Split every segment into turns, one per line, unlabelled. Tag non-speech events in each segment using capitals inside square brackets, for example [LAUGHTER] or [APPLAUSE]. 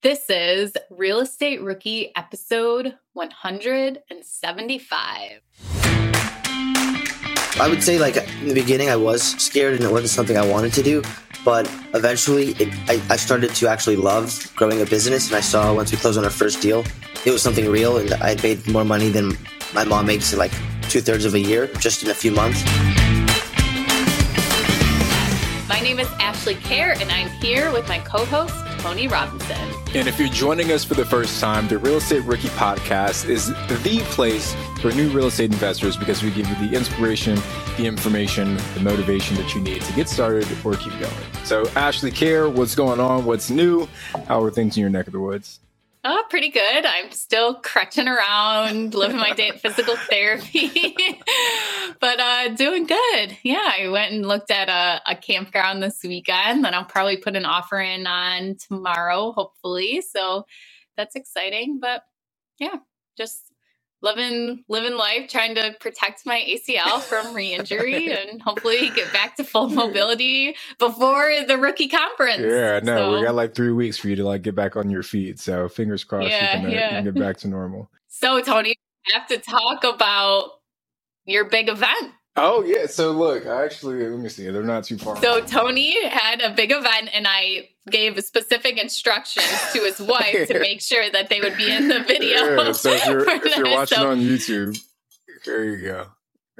This is Real Estate Rookie episode 175.
I would say, like, in the beginning, I was scared and it wasn't something I wanted to do. But eventually, it, I, I started to actually love growing a business. And I saw once we closed on our first deal, it was something real. And I made more money than my mom makes in like two thirds of a year just in a few months.
My name is Ashley Kehr, and I'm here with my co host, Tony Robinson.
And if you're joining us for the first time, the Real Estate Rookie Podcast is the place for new real estate investors because we give you the inspiration, the information, the motivation that you need to get started or keep going. So, Ashley Kehr, what's going on? What's new? How are things in your neck of the woods?
Oh, pretty good. I'm still crutching around, living my day at physical [LAUGHS] therapy, [LAUGHS] but uh, doing good. Yeah, I went and looked at a, a campground this weekend, and I'll probably put an offer in on tomorrow, hopefully. So that's exciting. But yeah, just living living life, trying to protect my ACL from [LAUGHS] re-injury and hopefully get back to full mobility before the rookie conference.
Yeah, no, so, we got like three weeks for you to like get back on your feet. So fingers crossed yeah, you, can, uh, yeah. you can get back to normal. [LAUGHS]
So Tony, we have to talk about your big event
Oh yeah. So look, actually, let me see. They're not too far.
So Tony had a big event, and I gave specific instructions to his wife to [LAUGHS] make sure that they would be in the video.
Yeah, so if you're, [LAUGHS] if you're watching so, on YouTube, there you go.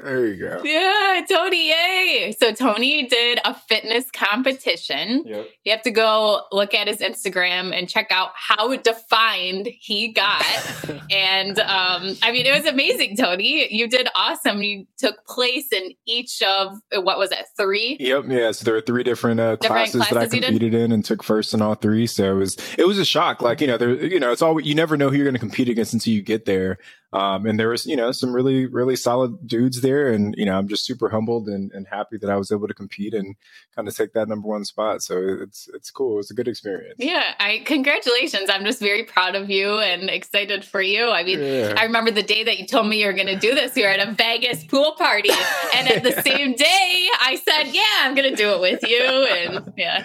There you go.
Yeah, Tony, yay. So Tony did a fitness competition. Yep. You have to go look at his Instagram and check out how defined he got. [LAUGHS] and um, I mean, it was amazing, Tony. You did awesome. You took place in each of what was it, three?
Yep. Yeah. So there were three different, uh, different classes, classes, that I competed in and took first in all three. So it was it was a shock. Like, you know, there you know, it's all you never know who you're gonna compete against until you get there. Um, and there was, you know, some really, really solid dudes there. And, you know, I'm just super humbled and, and happy that I was able to compete and kind of take that number one spot. So it's, it's cool. It's a good experience.
Yeah. I, congratulations. I'm just very proud of you and excited for you. I mean, yeah. I remember the day that you told me you were going to do this. You were at a Vegas pool party. And at the [LAUGHS] same day, I said, yeah, I'm going to do it with you. And yeah,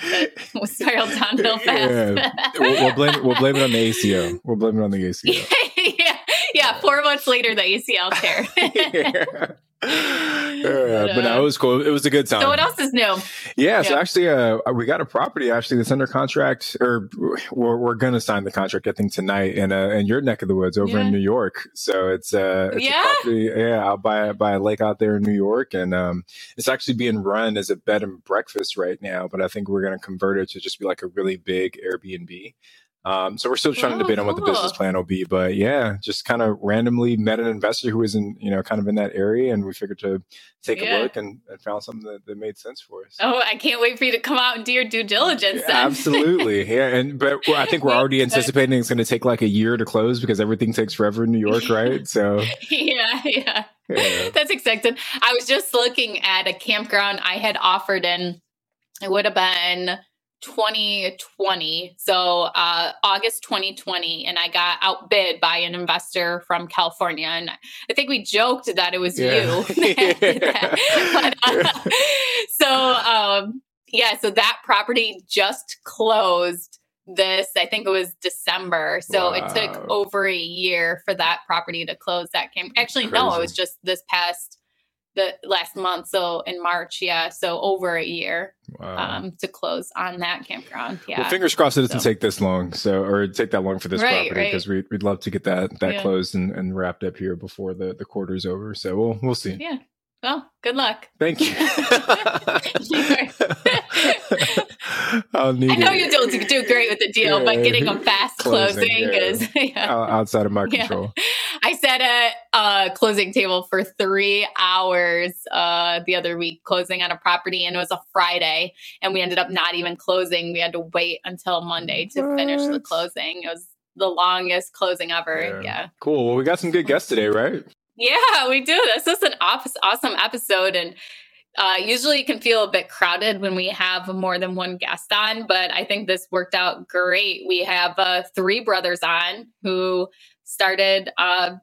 spiraled downhill fast.
Yeah. we'll, we'll, blame, we'll blame it on the ACL. We'll blame it on the ACL. [LAUGHS]
yeah four months later, the ACL tear.
yeah. Uh, but, no, it was cool. It was a good time.
So what else is new?
Yeah, yeah. so actually, uh, we got a property actually that's under contract, or we're, we're going to sign the contract I think tonight in uh, in your neck of the woods over yeah. in New York. So it's uh, it's yeah, property, yeah, out by by a lake out there in New York, and um, it's actually being run as a bed and breakfast right now. But I think we're going to convert it to just be like a really big Airbnb. Um, so we're still trying oh, to debate on what the business plan will be, but yeah, just kind of randomly met an investor who was in, you know, kind of in that area, and we figured to take yeah. a look and, and found something that, that, made sense for us.
Oh, I can't wait for you to come out and do your due diligence.
Yeah, absolutely, [LAUGHS] yeah, and but I think we're already anticipating it's going to take like a year to close because everything takes forever in New York, right? So
yeah, yeah, yeah. that's expected. I was just looking at a campground I had offered, and it would have been 2020 so uh, august 2020 and i got outbid by an investor from california and i think we joked that it was yeah. you [LAUGHS] [LAUGHS] but, uh, [LAUGHS] so um, yeah so that property just closed this i think it was december so wow. it took over a year for that property to close that came actually Crazy. no it was just this past the last month so in march yeah so over a year wow. um, to close on that campground yeah
well fingers crossed it doesn't so. take this long so or take that long for this right, property because right. we, we'd love to get that that yeah. closed and, and wrapped up here before the the quarter's over so we'll we'll see
yeah well good luck
thank you [LAUGHS] [LAUGHS] [LAUGHS]
I'll need I know you don't do great with the deal, yeah, but getting them fast closing, closing yeah. is [LAUGHS] yeah.
outside of my control.
I sat at a closing table for three hours uh, the other week, closing on a property, and it was a Friday, and we ended up not even closing. We had to wait until Monday to what? finish the closing. It was the longest closing ever. Yeah.
Cool. Well, we got some good guests today, right?
Yeah, we do. This is an awesome episode, and uh, usually it can feel a bit crowded when we have more than one guest on, but I think this worked out great. We have uh, three brothers on who started uh,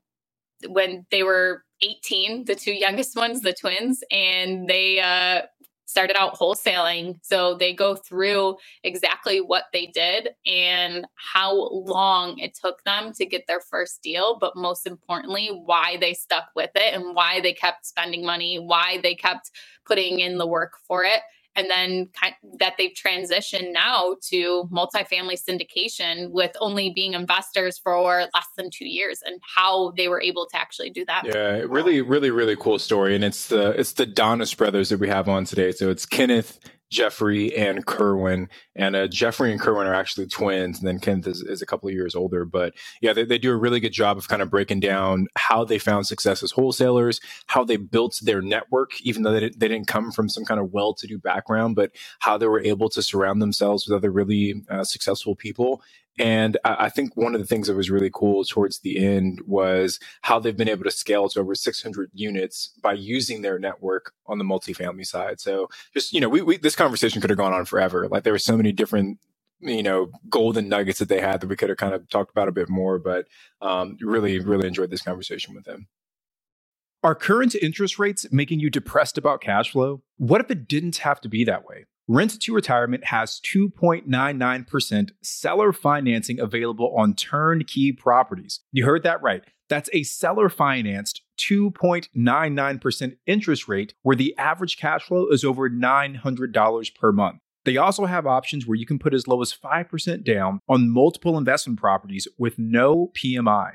when they were 18, the two youngest ones, the twins, and they uh, started out wholesaling. So they go through exactly what they did and how long it took them to get their first deal, but most importantly, why they stuck with it and why they kept spending money, why they kept putting in the work for it and then that they've transitioned now to multifamily syndication with only being investors for less than two years and how they were able to actually do that.
Yeah, really, really, really cool story. And it's the it's the Donis brothers that we have on today. So it's Kenneth Jeffrey and Kerwin. And uh, Jeffrey and Kerwin are actually twins, and then Kenneth is, is a couple of years older. But yeah, they, they, do a really good job of kind of breaking down how they found success as wholesalers, how they built their network, even though they, didn't, they didn't come from some kind of well to do background, but how they were able to surround themselves with other really uh, successful people and I think one of the things that was really cool towards the end was how they've been able to scale to over 600 units by using their network on the multifamily side. So just, you know, we, we this conversation could have gone on forever. Like there were so many different you know golden nuggets that they had that we could have kind of talked about a bit more but um, really really enjoyed this conversation with them
are current interest rates making you depressed about cash flow what if it didn't have to be that way Rent to Retirement has 2.99% seller financing available on turnkey properties. You heard that right. That's a seller financed 2.99% interest rate where the average cash flow is over $900 per month. They also have options where you can put as low as 5% down on multiple investment properties with no PMI.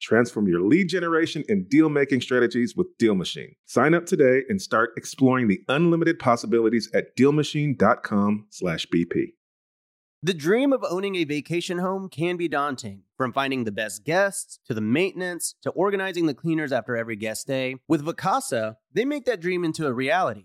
Transform your lead generation and deal making strategies with Deal Machine. Sign up today and start exploring the unlimited possibilities at DealMachine.com/bp.
The dream of owning a vacation home can be daunting. From finding the best guests to the maintenance to organizing the cleaners after every guest day, with Vacasa, they make that dream into a reality.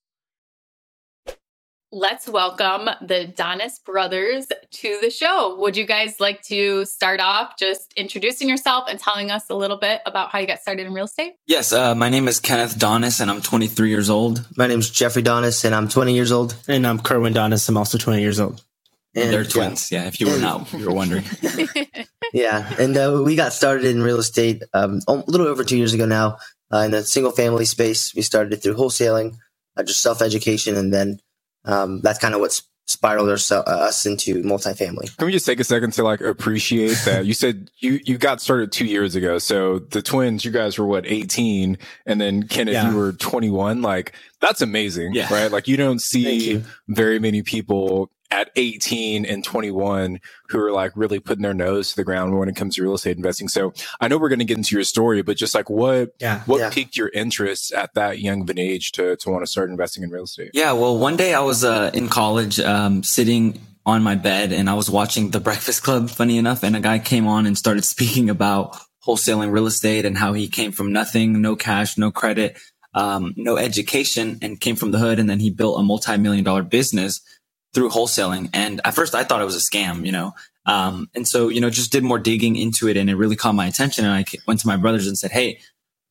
let's welcome the Donis brothers to the show. Would you guys like to start off just introducing yourself and telling us a little bit about how you got started in real estate?
Yes, uh, my name is Kenneth Donis and I'm 23 years old.
My name is Jeffrey Donis and I'm 20 years old.
And I'm Kerwin Donis. I'm also 20 years old.
And, they're twins. Yeah. yeah, if you were not, you were wondering. [LAUGHS] [LAUGHS]
yeah, and uh, we got started in real estate um, a little over two years ago now uh, in the single family space. We started it through wholesaling, uh, just self education, and then um, that's kind of what's spiraled us, uh, us into multifamily.
Can we just take a second to like appreciate that? You said you, you got started two years ago. So the twins, you guys were what, 18? And then Kenneth, yeah. you were 21. Like that's amazing, yeah. right? Like you don't see you. very many people at 18 and 21 who are like really putting their nose to the ground when it comes to real estate investing. So I know we're going to get into your story, but just like what, yeah, what yeah. piqued your interest at that young of an age to, to want to start investing in real estate?
Yeah. Well, one day I was uh, in college, um, sitting on my bed and I was watching the breakfast club, funny enough. And a guy came on and started speaking about wholesaling real estate and how he came from nothing, no cash, no credit, um, no education and came from the hood. And then he built a multi-million dollar business through wholesaling. And at first I thought it was a scam, you know? Um, and so, you know, just did more digging into it and it really caught my attention. And I went to my brothers and said, Hey,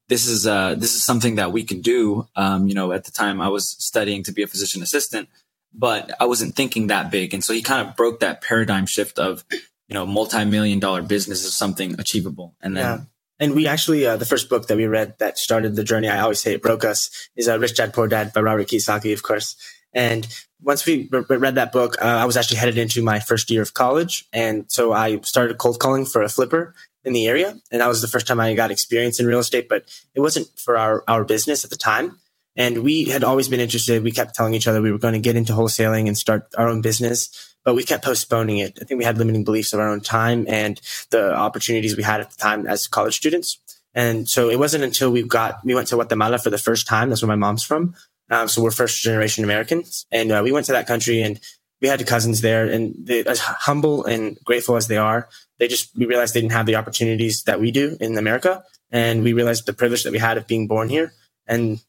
this is, uh, this is something that we can do. Um, you know, at the time I was studying to be a physician assistant, but I wasn't thinking that big. And so he kind of broke that paradigm shift of, you know, multi-million dollar business is something achievable. And then, yeah.
And we actually, uh, the first book that we read that started the journey, I always say it broke us, is uh, Rich Dad Poor Dad by Robert Kiyosaki, of course. And once we re- read that book, uh, I was actually headed into my first year of college. And so I started cold calling for a flipper in the area. And that was the first time I got experience in real estate, but it wasn't for our, our business at the time. And we had always been interested. We kept telling each other we were going to get into wholesaling and start our own business, but we kept postponing it. I think we had limiting beliefs of our own time and the opportunities we had at the time as college students. And so it wasn't until we got, we went to Guatemala for the first time. That's where my mom's from. Um, so we're first generation Americans, and uh, we went to that country and we had cousins there, and they, as humble and grateful as they are, they just we realized they didn't have the opportunities that we do in America, and we realized the privilege that we had of being born here, and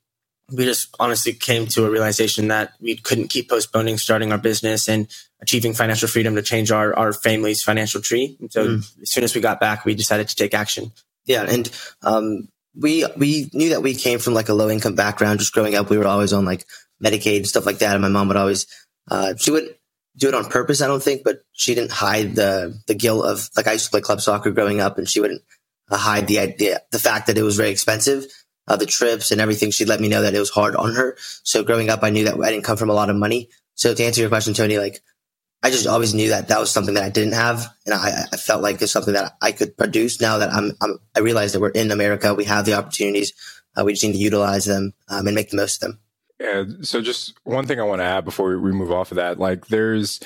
we just honestly came to a realization that we couldn't keep postponing starting our business and achieving financial freedom to change our, our family's financial tree. And so mm. as soon as we got back, we decided to take action.
Yeah. And um, we we knew that we came from like a low income background. Just growing up, we were always on like Medicaid and stuff like that, and my mom would always uh, she would do it on purpose. I don't think, but she didn't hide the the guilt of like I used to play club soccer growing up, and she wouldn't uh, hide the idea the fact that it was very expensive. Uh, the trips and everything, she'd let me know that it was hard on her. So growing up, I knew that I didn't come from a lot of money. So to answer your question, Tony, like I just always knew that that was something that I didn't have, and I, I, felt like it's something that I could produce. Now that I'm, I'm i realize that we're in America, we have the opportunities. Uh, we just need to utilize them um, and make the most of them.
Yeah. So just one thing I want to add before we move off of that, like there's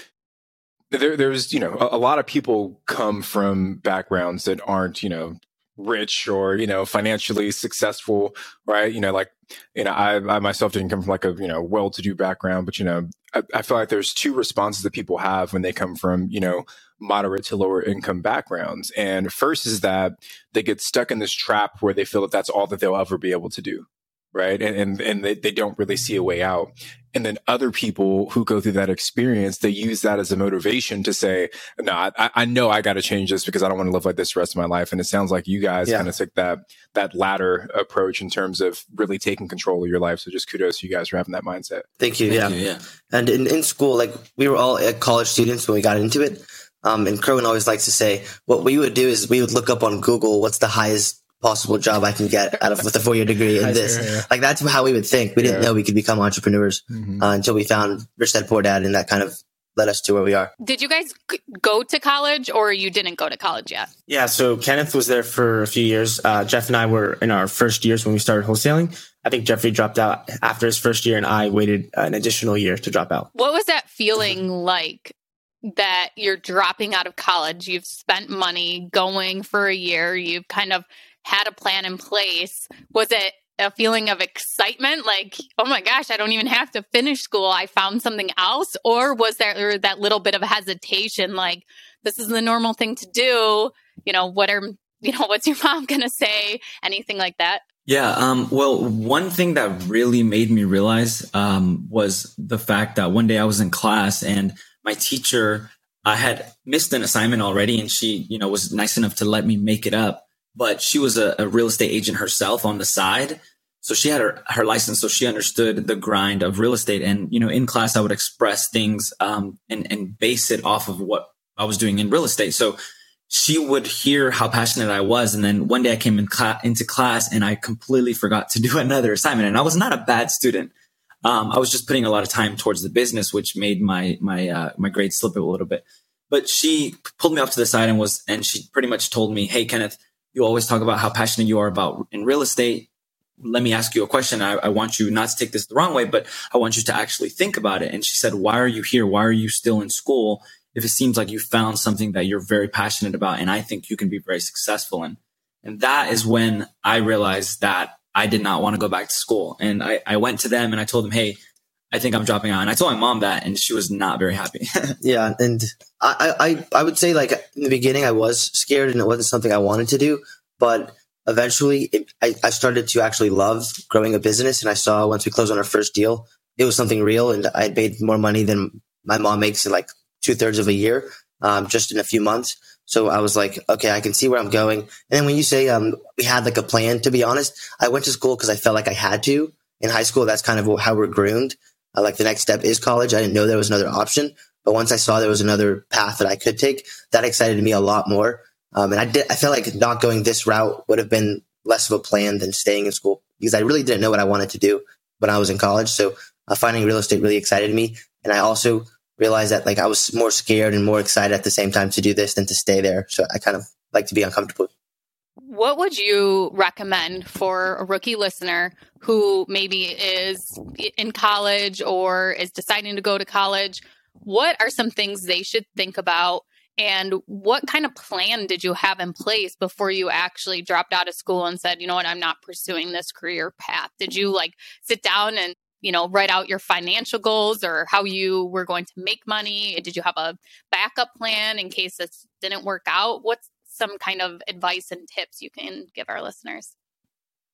there, there's you know a, a lot of people come from backgrounds that aren't you know rich or you know financially successful right? You know like you know I, I myself didn't come from like a you know well-to-do background but you know I, I, feel like there's two responses that people have when they come from you know moderate to lower income backgrounds. And first is that they get stuck in this trap where they feel that that's all that they'll ever be able to do right? And and, and they, they don't really see a way out and then other people who go through that experience they use that as a motivation to say no i, I know i got to change this because i don't want to live like this the rest of my life. And it sounds like you guys yeah. kind of took that that latter approach in terms of really taking control of your life. So just kudos to you guys for having that mindset.
Thank you, thank yeah. you yeah. And in, in school like we were all college students when we got into it. Um, and Kerwin always likes to say, what we would do is we would look up on Google what's the highest possible job I can get out of with a four year degree in [LAUGHS] this. Yeah. Like that's how we would think. We didn't yeah. know we could become entrepreneurs mm-hmm. uh, until we found Rich Dad Poor Dad, and that kind of led us to where we are.
Did you guys go to college, or you didn't go to college yet?
Yeah, so Kenneth was there for a few years. Uh, Jeff and I were in our first years when we started wholesaling. I think Jeffrey dropped out after his first year, and I waited an additional year to drop out.
What was that feeling like? That you're dropping out of college, you've spent money going for a year, you've kind of had a plan in place, was it a feeling of excitement? Like oh my gosh i don't even have to finish school. I found something else? Or was there that little bit of hesitation like this is the normal thing to do? You know what are you know [LAUGHS] what's your mom gonna say? Anything like that?
Yeah um, well one thing that really made me realize um, was the fact that one day i was in class and my teacher i had missed an assignment already and she you know was nice enough to let me make it up but she was a, a, real estate agent herself on the side. So she had her, her license. So she understood the grind of real estate. And, you know, in class, I would express things, um, and, and base it off of what I was doing in real estate. So she would hear how passionate I was. And then one day I came in cl- into class and I completely forgot to do [LAUGHS] another assignment. And I was not a bad student. Um, I was just putting a lot of time towards the business, which made my, my, uh, my grades slip a little bit. But she pulled me off to the side and was, and she pretty much told me, Hey, Kenneth, you always talk about how passionate you are about in real estate. let me ask you a question. I, I, want you not to take this the wrong way, but I want you to actually think about it. And she said, why are you here? Why are you still in school? If it seems like you found something that you're very passionate about and I think you can be very successful in. And that is when I realized that I did not want to go back to school. And I, I went to them and I told them, Hey, I think I'm dropping out. And I told my mom that and she was not very happy. [LAUGHS]
yeah. And I, I, I would say like in the beginning, I was scared and it wasn't something I wanted to do, but eventually it, I, I started to actually love growing a business. And I saw once we closed on our first deal, it was something real. And I made more money than my mom makes in like two thirds of a year, um, just in a few months. So I was like, okay, I can see where I'm going. And then when you say, um, we had like a plan, to be honest, I went to school because I felt like I had to in high school. That's kind of how we're groomed. Uh, like the next step is college. I didn't know there was another option, but once I saw there was another path that I could take, that excited me a lot more. Um, and I did, I felt like not going this route would have been less of a plan than staying in school because I really didn't know what I wanted to do when I was in college. So uh, finding real estate really excited me. And I also realized that like I was more scared and more excited at the same time to do this than to stay there. So I kind of like to be uncomfortable.
What would you recommend for a rookie listener who maybe is in college or is deciding to go to college? What are some things they should think about and what kind of plan did you have in place before you actually dropped out of school and said, you know what, I'm not pursuing this career path? Did you like sit down and, you know, write out your financial goals or how you were going to make money? Did you have a backup plan in case this didn't work out? What's some kind of advice and tips you can give our listeners?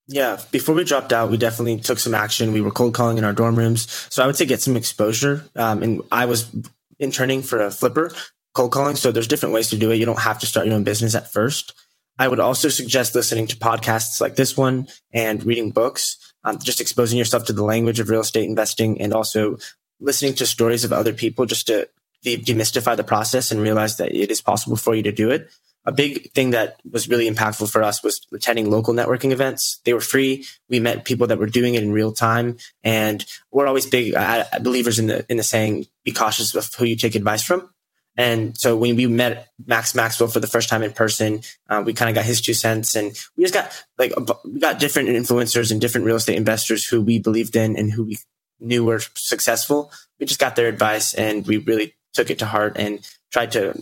Yeah, before we dropped out, we definitely took some action. We were cold calling in our dorm rooms. So I would say get some exposure. Um, and I was interning for a flipper cold calling. So there's different ways to do it. You don't have to start your own business at first. I would also suggest listening to podcasts like this one and reading books, um, just exposing yourself to the language of real estate investing and also listening to stories of other people just to de- demystify the process and realize that it is possible for you to do it. A big thing that was really impactful for us was attending local networking events. They were free. We met people that were doing it in real time, and we're always big uh, believers in the in the saying, "Be cautious of who you take advice from." And so when we met Max Maxwell for the first time in person, uh, we kind of got his two cents and we just got like, we got different influencers and different real estate investors who we believed in and who we knew were successful. We just got their advice and we really took it to heart and tried to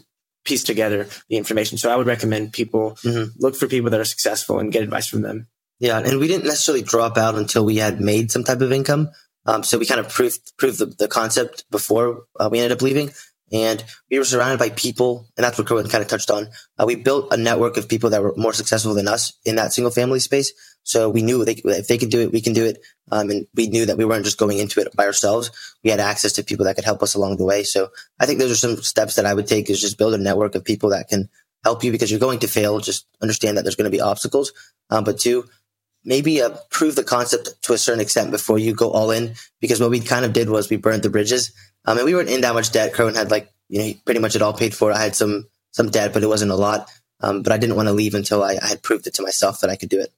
piece together the information. So I would recommend people mm-hmm. look for people that are successful and get advice from them.
Yeah. And we didn't necessarily drop out until we had made some type of income. Um, so we kind of proved, proved the, the concept before uh, we ended up leaving. And we were surrounded by people, and that's what Cohen kind of touched on. Uh, we built a network of people that were more successful than us in that single family space. So we knew they, if they could do it, we can do it. Um, and we knew that we weren't just going into it by ourselves. We had access to people that could help us along the way. So I think those are some steps that I would take is just build a network of people that can help you because you're going to fail. Just understand that there's going to be obstacles. Um, but two, maybe uh, prove the concept to a certain extent before you go all in. Because what we kind of did was we burned the bridges. Um, and we weren't in that much debt. Kerwin had like, you know, pretty much it all paid for. I had some, some debt, but it wasn't a lot. Um, but I didn't want to leave until I, I, had proved it to myself that I could do it.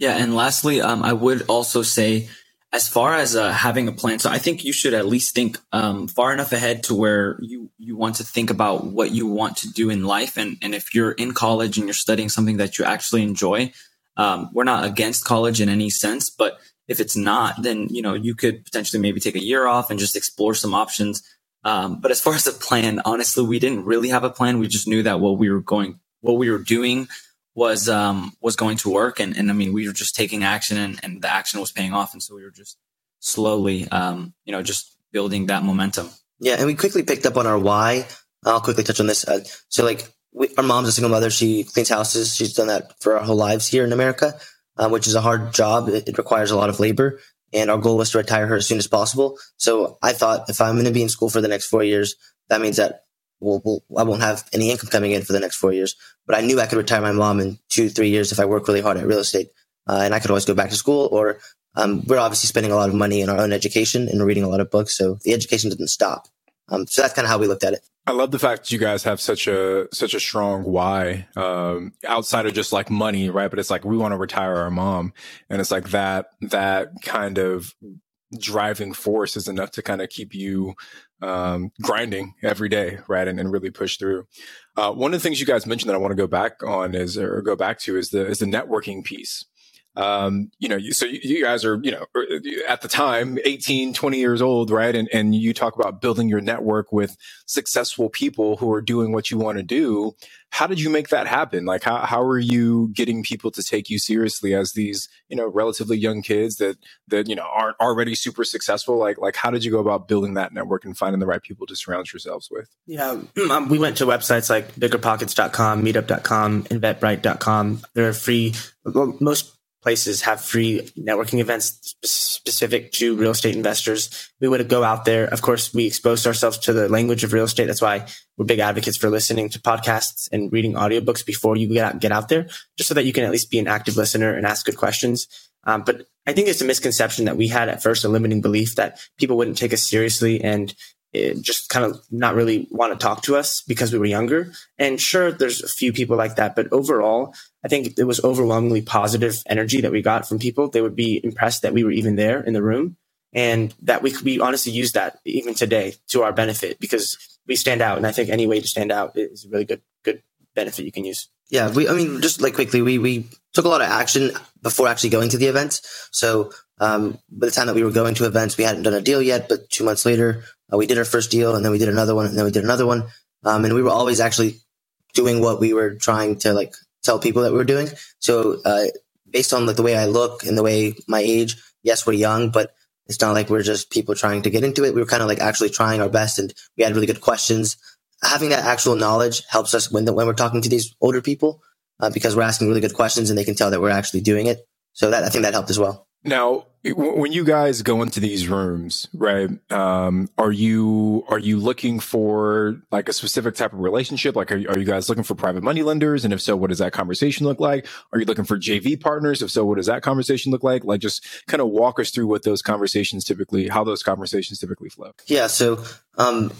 Yeah. And lastly, um, I would also say, as far as uh, having a plan, so I think you should at least think um, far enough ahead to where you you want to think about what you want to do in life, and and if you're in college and you're studying something that you actually enjoy, um, we're not against college in any sense, but if it's not, then you know you could potentially maybe take a year off and just explore some options. Um, but as far as a plan, honestly, we didn't really have a plan. We just knew that what we were going, what we were doing was um, was going to work, and, and I mean we were just taking action, and, and the action was paying off, and so we were just slowly, um, you know, just building that momentum.
Yeah, and we quickly picked up on our why. I'll quickly touch on this. Uh, so, like, we, our mom's a single mother. She cleans houses. She's done that for our whole lives here in America uh, which is a hard job. It, it, requires a lot of labor. And our goal was to retire her as soon as possible. So I thought if I'm going to be in school for the next four years, that means that we'll, we'll, I won't have any income coming in for the next four years. But I knew I could retire my mom in two, three years if I work really hard at real estate. Uh, and I could always go back to school or um, we're obviously spending a lot of money in our own education and reading a lot of books. So the education doesn't stop. Um, so that's kind of how we looked at it.
I love the fact that you guys have such a such a strong why um, outside of just like money, right? But it's like we want to retire our mom, and it's like that that kind of driving force is enough to kind of keep you um, grinding every day, right? And, and really push through. Uh, one of the things you guys mentioned that I want to go back on is or go back to is the is the networking piece. Um, you know, so you, you, guys are, you know, er, at the time, 18, 20 years old, right? And, and you talk about building your network with successful people who are doing what you want to do. How did you make that happen? Like, how, how are you getting people to take you seriously as these, you know, relatively young kids that, that, you know, aren't already super successful? Like, like, how did you go about building that network and finding the right people to surround yourselves with?
Yeah. Um, we went to websites like biggerpockets.com, meetup.com, eventbrite.com. They're free. Most places have free networking events specific to real estate investors. We would go out there. Of course, we exposed ourselves to the language of real estate. That's why we're big advocates for listening to podcasts and reading audiobooks before you get out, get out there, just so that you can at least be an active listener and ask good questions. Um, but I think it's a misconception that we had at first, a limiting belief that people wouldn't take us seriously and Eh, just kind of not really want to talk to us because we were younger. And sure, there's a few people like that, but overall, I think it was overwhelmingly positive energy that we got from people. They would be impressed that we were even there in the room and that we could we honestly use that even today to our benefit because we stand out. And I think any way to stand out is a really good good benefit you can use.
Yeah, we I mean just like quickly, we we took a lot of action before actually going to the event. So um, by the time that we were going to events, we hadn't done a deal yet, but two months later, uh, we did our first deal and then we did another one and then we did another one. Um, and we were always actually doing what we were trying to like tell people that we were doing. So, uh, based on like the way I look and the way my age, yes, we're young, but it's not like we're just people trying to get into it. We were kind of like actually trying our best and we had really good questions. Having that actual knowledge helps us when, the, when we're talking to these older people, uh, because we're asking really good questions and they can tell that we're actually doing it. So that I think that helped as well.
Now, when you guys go into these rooms, right? Um, are you are you looking for like a specific type of relationship? Like, are, are you guys looking for private money lenders? And if so, what does that conversation look like? Are you looking for JV partners? If so, what does that conversation look like? Like, just kind of walk us through what those conversations typically, how those conversations typically flow.
Yeah. So, um,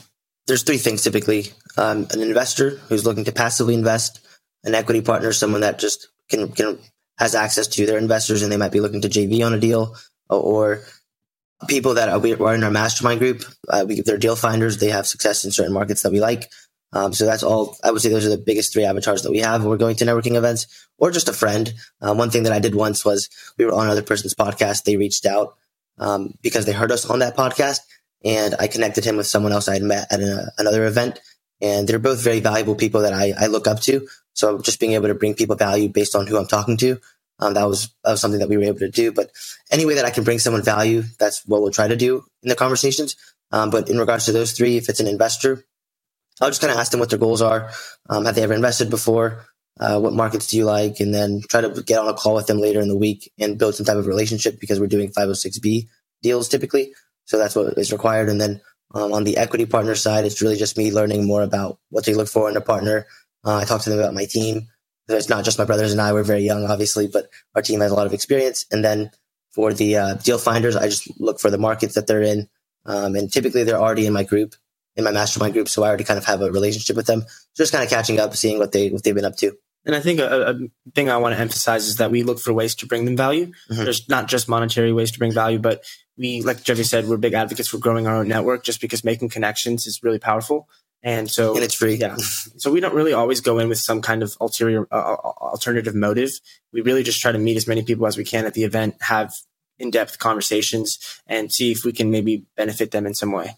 there's three things typically: um, an investor who's looking to passively invest, an equity partner, someone that just can can has access to their investors and they might be looking to JV on a deal or people that are, in our mastermind group. Uh, we, they're deal finders. They have success in certain markets that we like. Um, so that's all. I would say those are the biggest three avatars that we have. We're going to networking events or just a friend. Um, one thing that I did once was we were on another person's podcast. They reached out um, because they heard us on that podcast, and I connected him with someone else I had met at a, another event. And they're both very valuable people that I, I look up to. So just being able to bring people value based on who I'm talking to, um, that was that was something that we were able to do. But any way that I can bring someone value, that's what we'll try to do in the conversations. Um, but in regards to those three, if it's an investor, I'll just kind of ask them what their goals are. Um, have they ever invested before? Uh, what markets do you like? And then try to get on a call with them later in the week and build some type of relationship because we're doing 506B deals typically. So that's what is required. And then um, on the equity partner side, it's really just me learning more about what they look for in a partner, uh, I talk to them about my team. It's not just my brothers and I. We're very young, obviously, but our team has a lot of experience. And then for the uh, deal finders, I just look for the markets that they're in. Um, and typically they're already in my group, in my mastermind group. So I already kind of have a relationship with them. So just kind of catching up, seeing what they, what they've been up to.
And I think a, a thing I want to emphasize is that we look for ways to bring them value. Mm-hmm. There's not just monetary ways to bring value, but we, like Jeffy said, we're big advocates for growing our own network just because making connections is really powerful. And so,
and it's free.
Yeah. so we don't really always go in with some kind of ulterior, uh, uh, alternative motive. We really just try to meet as many people as we can at the event, have in-depth conversations and see if we can maybe benefit them in some way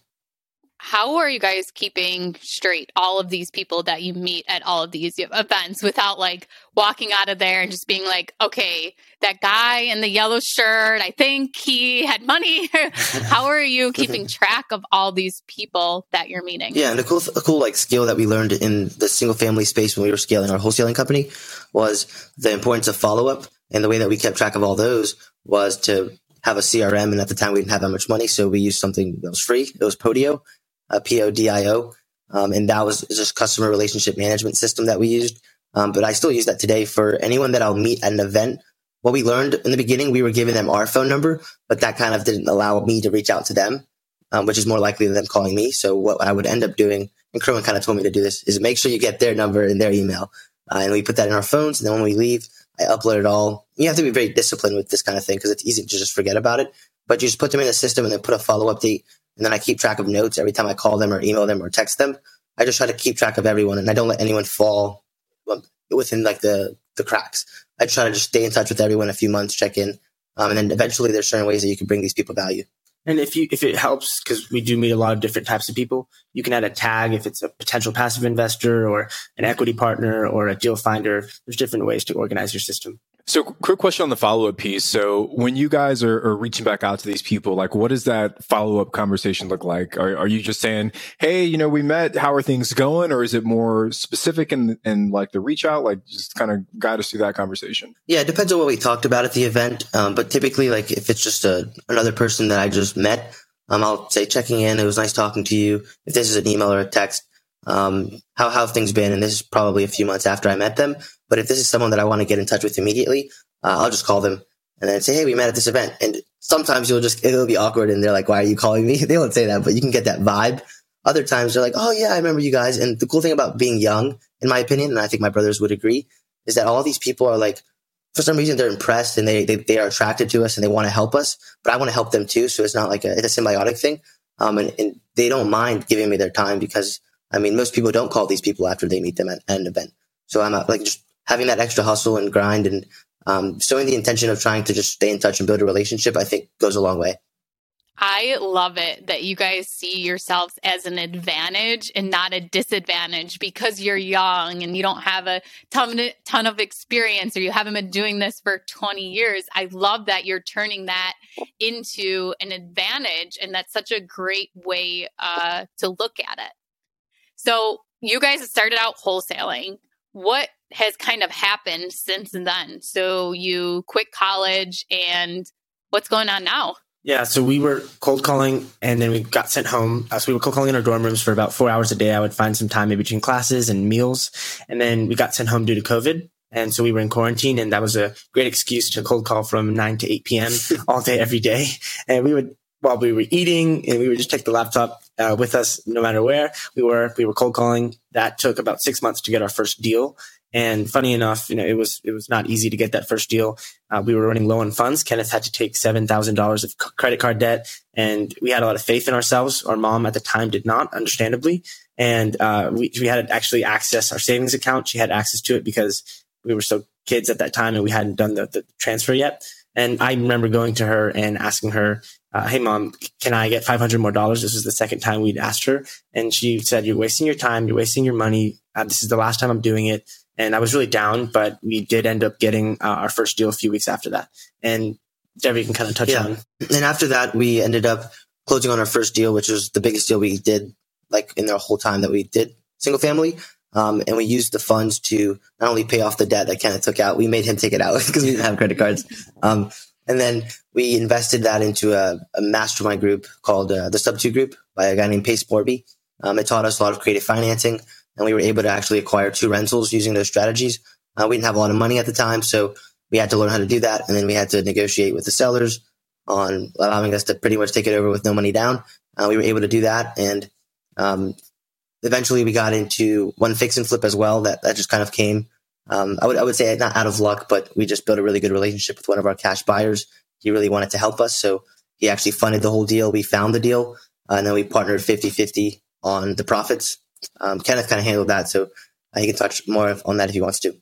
how are you guys keeping straight all of these people that you meet at all of these events without like walking out of there and just being like, okay, that guy in the yellow shirt, I think he had money. [LAUGHS] how are you [LAUGHS] keeping track of all these people that you're meeting?
Yeah, and a cool, a cool like skill that we learned in the single family space when we were scaling our wholesaling company was the importance of follow up. And the way that we kept track of all those was to have a CRM. And at the time, we didn't have that much money, so we used something that was free. It was Podio uh, PODIO. Um, and that was just customer relationship management system that we used. Um, but I still use that today for anyone that I'll meet at an event. What we learned in the beginning, we were giving them our phone number, but that kind of didn't allow me to reach out to them, um, which is more likely than them calling me. So what I would end up doing, and Kerwin kind of told me to do this, is make sure you get their number and their email. Uh, and we put that in our phones. And then when we leave, I upload it all. You have to be very disciplined with this kind of thing because it's easy to just forget about it. But you just put them in a system and then put a follow up date and then I keep track of notes every time I call them or email them or text them. I just try to keep track of everyone and I don't let anyone fall within like the, the cracks. I try to just stay in touch with everyone a few months, check in, um, and then eventually there's certain ways that you can bring these people value.
And if you if it helps, because we do meet a lot of different types of people, you can add a tag if it's a potential passive investor or an equity partner or a deal finder. There's different ways to organize your system.
So, quick question on the follow up piece. So, when you guys are, are, reaching back out to these people, like, what does that follow up conversation look like? Are, are, you just saying, "Hey, you know, we met. How are things going?" Or is it more specific and and like the reach out? Like, just kind of guide us through that conversation.
Yeah, it depends on what we talked about at the event. Um, but typically, like, if it's just a another person that I just met, um, I'll say checking in. It was nice talking to you. If this is an email or a text, um, how how have things been? And this is probably a few months after I met them. But if this is someone that I want to get in touch with immediately, uh, I'll just call them and then say, "Hey, we met at this event." And sometimes you'll just it'll be awkward, and they're like, "Why are you calling me?" [LAUGHS] They won't say that, but you can get that vibe. Other times they're like, "Oh yeah, I remember you guys." And the cool thing about being young, in my opinion, and I think my brothers would agree, is that all these people are like, for some reason, they're impressed and they they, they are attracted to us and they want to help us. But I want to help them too, so it's not like a it's a symbiotic thing. Um, and, and they don't mind giving me their time because I mean, most people don't call these people after they meet them at, at an event. So I'm like just having that extra hustle and grind and um, showing the intention of trying to just stay in touch and build a relationship, I think goes a long way.
I love it that you guys see yourselves as an advantage and not a disadvantage because you're young and you don't have a ton, ton of experience or you haven't been doing this for 20 years. I love that you're turning that into an advantage. And that's such a great way uh, to look at it. So, you guys started out wholesaling. What has kind of happened since then? So, you quit college and what's going on now?
Yeah, so we were cold calling and then we got sent home. Uh, so we were cold calling in our dorm rooms for about four hours a day. I would find some time in between classes and meals. And then we got sent home due to COVID. And so we were in quarantine and that was a great excuse to cold call from 9 to 8 p.m. [LAUGHS] all day, every day. And we would, while we were eating and we would just take the laptop uh, with us no matter where we were. We were cold calling. That took about six months to get our first deal. And funny enough, you know, it was it was not easy to get that first deal. Uh, we were running low on funds. Kenneth had to take seven thousand dollars of credit card debt, and we had a lot of faith in ourselves. Our mom at the time did not, understandably, and uh, we we had actually access our savings account. She had access to it because we were so kids at that time, and we hadn't done the, the transfer yet. And I remember going to her and asking her, uh, "Hey, mom, can I get five hundred more dollars?" This was the second time we'd asked her, and she said, "You're wasting your time. You're wasting your money. Uh, this is the last time I'm doing it." And I was really down, but we did end up getting uh, our first deal a few weeks after that. And Debbie can kind of touch yeah. on.
And after that, we ended up closing on our first deal, which was the biggest deal we did, like in the whole time that we did single family. Um, and we used the funds to not only pay off the debt that Kenneth took out, we made him take it out [LAUGHS] because we didn't have credit cards. Um, and then we invested that into a, a mastermind group called uh, the Sub 2 Group by a guy named Pace Morby. Um, it taught us a lot of creative financing and we were able to actually acquire two rentals using those strategies. Uh, we didn't have a lot of money at the time, so we had to learn how to do that, and then we had to negotiate with the sellers on allowing us to pretty much take it over with no money down. Uh, we were able to do that, and um, eventually we got into one fix and flip as well. That that just kind of came. Um, I would I would say not out of luck, but we just built a really good relationship with one of our cash buyers. He really wanted to help us, so he actually funded the whole deal. We found the deal, uh, and then we partnered 50-50 on the profits. Um, Kenneth kind of handled that, so uh, he can touch more on that if he wants to.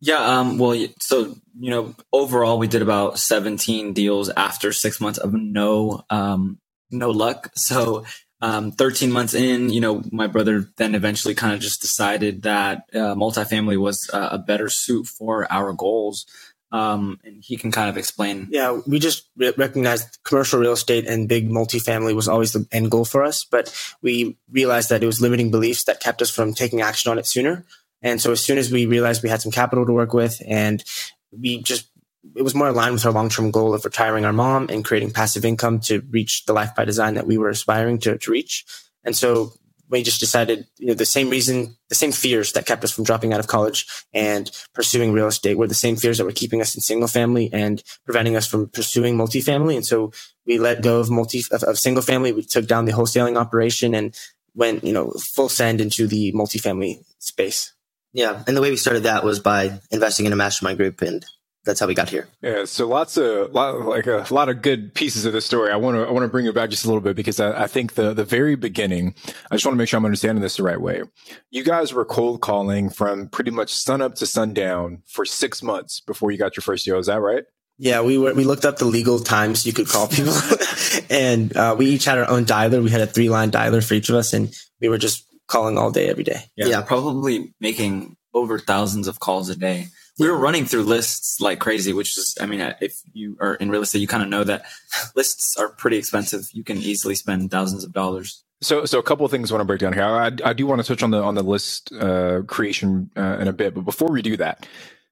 Yeah, um, well, so you know, overall, we did about 17 deals after six months of no, um, no luck. So, um, 13 months in, you know, my brother then eventually kind of just decided that uh, multifamily was uh, a better suit for our goals um, and he can kind of explain.
Yeah, we just re- recognized commercial real estate and big multifamily was always the end goal for us, but we realized that it was limiting beliefs that kept us from taking action on it sooner. And so as soon as we realized we had some capital to work with and we just it was more aligned with our long-term goal of retiring our mom and creating passive income to reach the life by design that we were aspiring to, to reach. And so we just decided, you know, the same reason, the same fears that kept us from dropping out of college and pursuing real estate were the same fears that were keeping us in single family and preventing us from pursuing multifamily. And so we let go of multi of, of single family. We took down the wholesaling operation and went, you know, full send into the multifamily space.
Yeah, and the way we started that was by investing in a mastermind group, and that's how we got here.
Yeah, so lots of lot, like a lot of good pieces of the story. I want to I want to bring it back just a little bit because I, I, think the the very beginning. I just want to make sure I'm understanding this the right way. You guys were cold calling from pretty much sun up to sundown for six months before you got your first deal. Is that right?
Yeah, we were we looked up the legal times you could call people, [LAUGHS] and uh, we each had our own dialer. We had a three line dialer for each of us, and we were just calling all day every day.
Yeah, yeah probably making over thousands of calls a day we were running through lists like crazy, which is, I mean, if you are in real estate, you kind of know that [LAUGHS] lists are pretty expensive. You can easily spend thousands of dollars.
So, so a couple of things I want to break down here. I, I do want to touch on the on the list uh, creation uh, in a bit, but before we do that,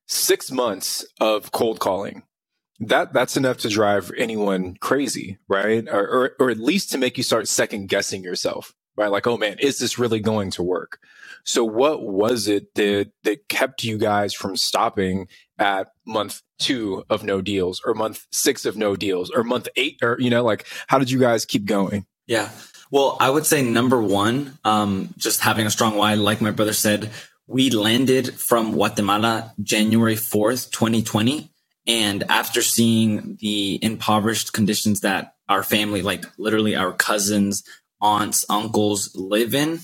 six months of cold calling that that's enough to drive anyone crazy, right? Or, or, or at least to make you start second guessing yourself, right? Like, oh man, is this really going to work? So what was it that that kept you guys from stopping at month two of no deals or month six of no deals or month eight or you know like how did you guys keep going?
Yeah. Well, I would say number one, um, just having a strong why, like my brother said, we landed from Guatemala January 4th, 2020. And after seeing the impoverished conditions that our family, like literally our cousins, aunts, uncles live in,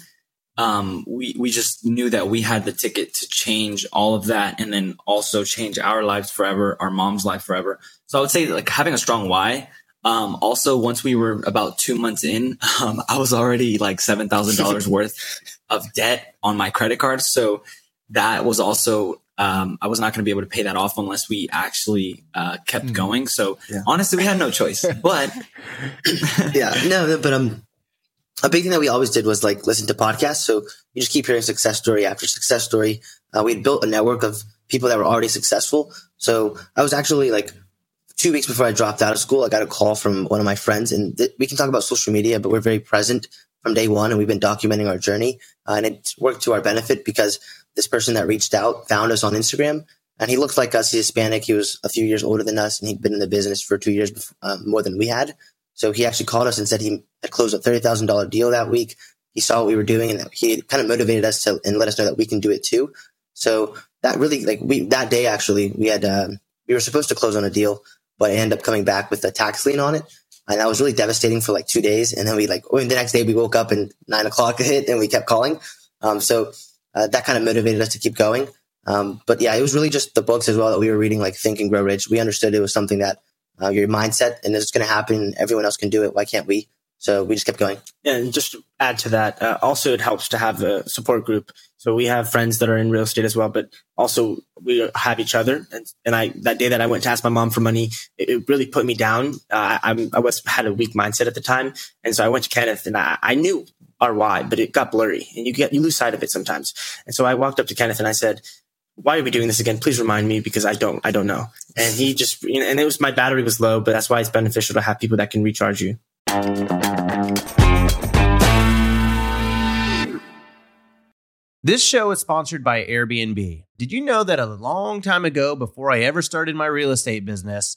um, we we just knew that we had the ticket to change all of that, and then also change our lives forever, our mom's life forever. So I would say like having a strong why. Um, also, once we were about two months in, [LAUGHS] um, I was already like seven thousand dollars [LAUGHS] worth of debt on my credit card. So that was also um, I was not going to be able to pay that off unless we actually uh, kept mm going. So yeah. honestly, we had no choice. [LAUGHS] But
yeah, no, but um, a big thing that we always did was like listen to podcasts. So you just keep hearing success story after success story. Uh, we built a network of people that were already successful. So I was actually like two weeks before I dropped out of school, I got a call from one of my friends, and th- we can talk about social media, but we're very present from day one, and we've been documenting our journey, uh, and it worked to our benefit because this person that reached out found us on Instagram, and he looked like us. He's Hispanic. He was a few years older than us, and he'd been in the business for two years before, uh, more than we had. So he actually called us and said he had closed a $30,000 deal that week. He saw what we were doing and he kind of motivated us to and let us know that we can do it too. So that really, like we, that day actually, we had, uh, we were supposed to close on a deal, but I ended up coming back with a tax lien on it. And that was really devastating for like two days. And then we like, the next day we woke up and nine o'clock [LAUGHS] hit and we kept calling. Um, so uh, that kind of motivated us to keep going. Um, but yeah, it was really just the books as well that we were reading, like Think and Grow Rich. We understood it was something that uh, your mindset, and it's going to happen. Everyone else can do it. Why can't we? So we just kept going.
And just add to that, uh, also it helps to have a support group. So we have friends that are in real estate as well, but also we have each other. And, and I, that day that I went to ask my mom for money, it, it really put me down. Uh, I, I was, had a weak mindset at the time. And so I went to Kenneth and I, I knew our why, but it got blurry and you get, you lose sight of it sometimes. And so I walked up to Kenneth and I said, why are we doing this again? Please remind me because I don't, I don't know. And he just, you know, and it was my battery was low, but that's why it's beneficial to have people that can recharge you.
This show is sponsored by Airbnb. Did you know that a long time ago, before I ever started my real estate business,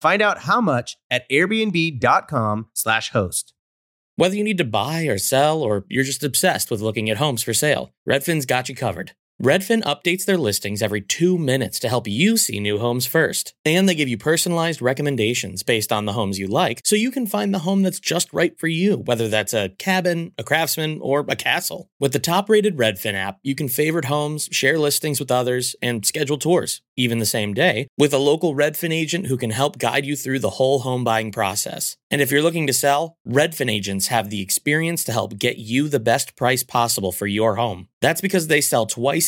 Find out how much at airbnb.com/slash host.
Whether you need to buy or sell, or you're just obsessed with looking at homes for sale, Redfin's got you covered. Redfin updates their listings every two minutes to help you see new homes first. And they give you personalized recommendations based on the homes you like, so you can find the home that's just right for you, whether that's a cabin, a craftsman, or a castle. With the top rated Redfin app, you can favorite homes, share listings with others, and schedule tours, even the same day, with a local Redfin agent who can help guide you through the whole home buying process. And if you're looking to sell, Redfin agents have the experience to help get you the best price possible for your home. That's because they sell twice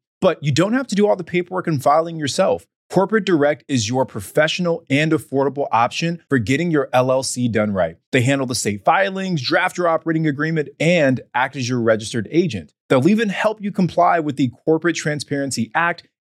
But you don't have to do all the paperwork and filing yourself. Corporate Direct is your professional and affordable option for getting your LLC done right. They handle the state filings, draft your operating agreement, and act as your registered agent. They'll even help you comply with the Corporate Transparency Act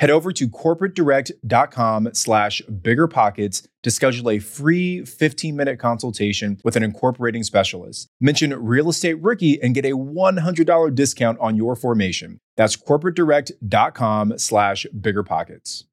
Head over to corporatedirect.com slash biggerpockets to schedule a free 15-minute consultation with an incorporating specialist. Mention Real Estate Rookie and get a $100 discount on your formation. That's corporatedirect.com slash biggerpockets.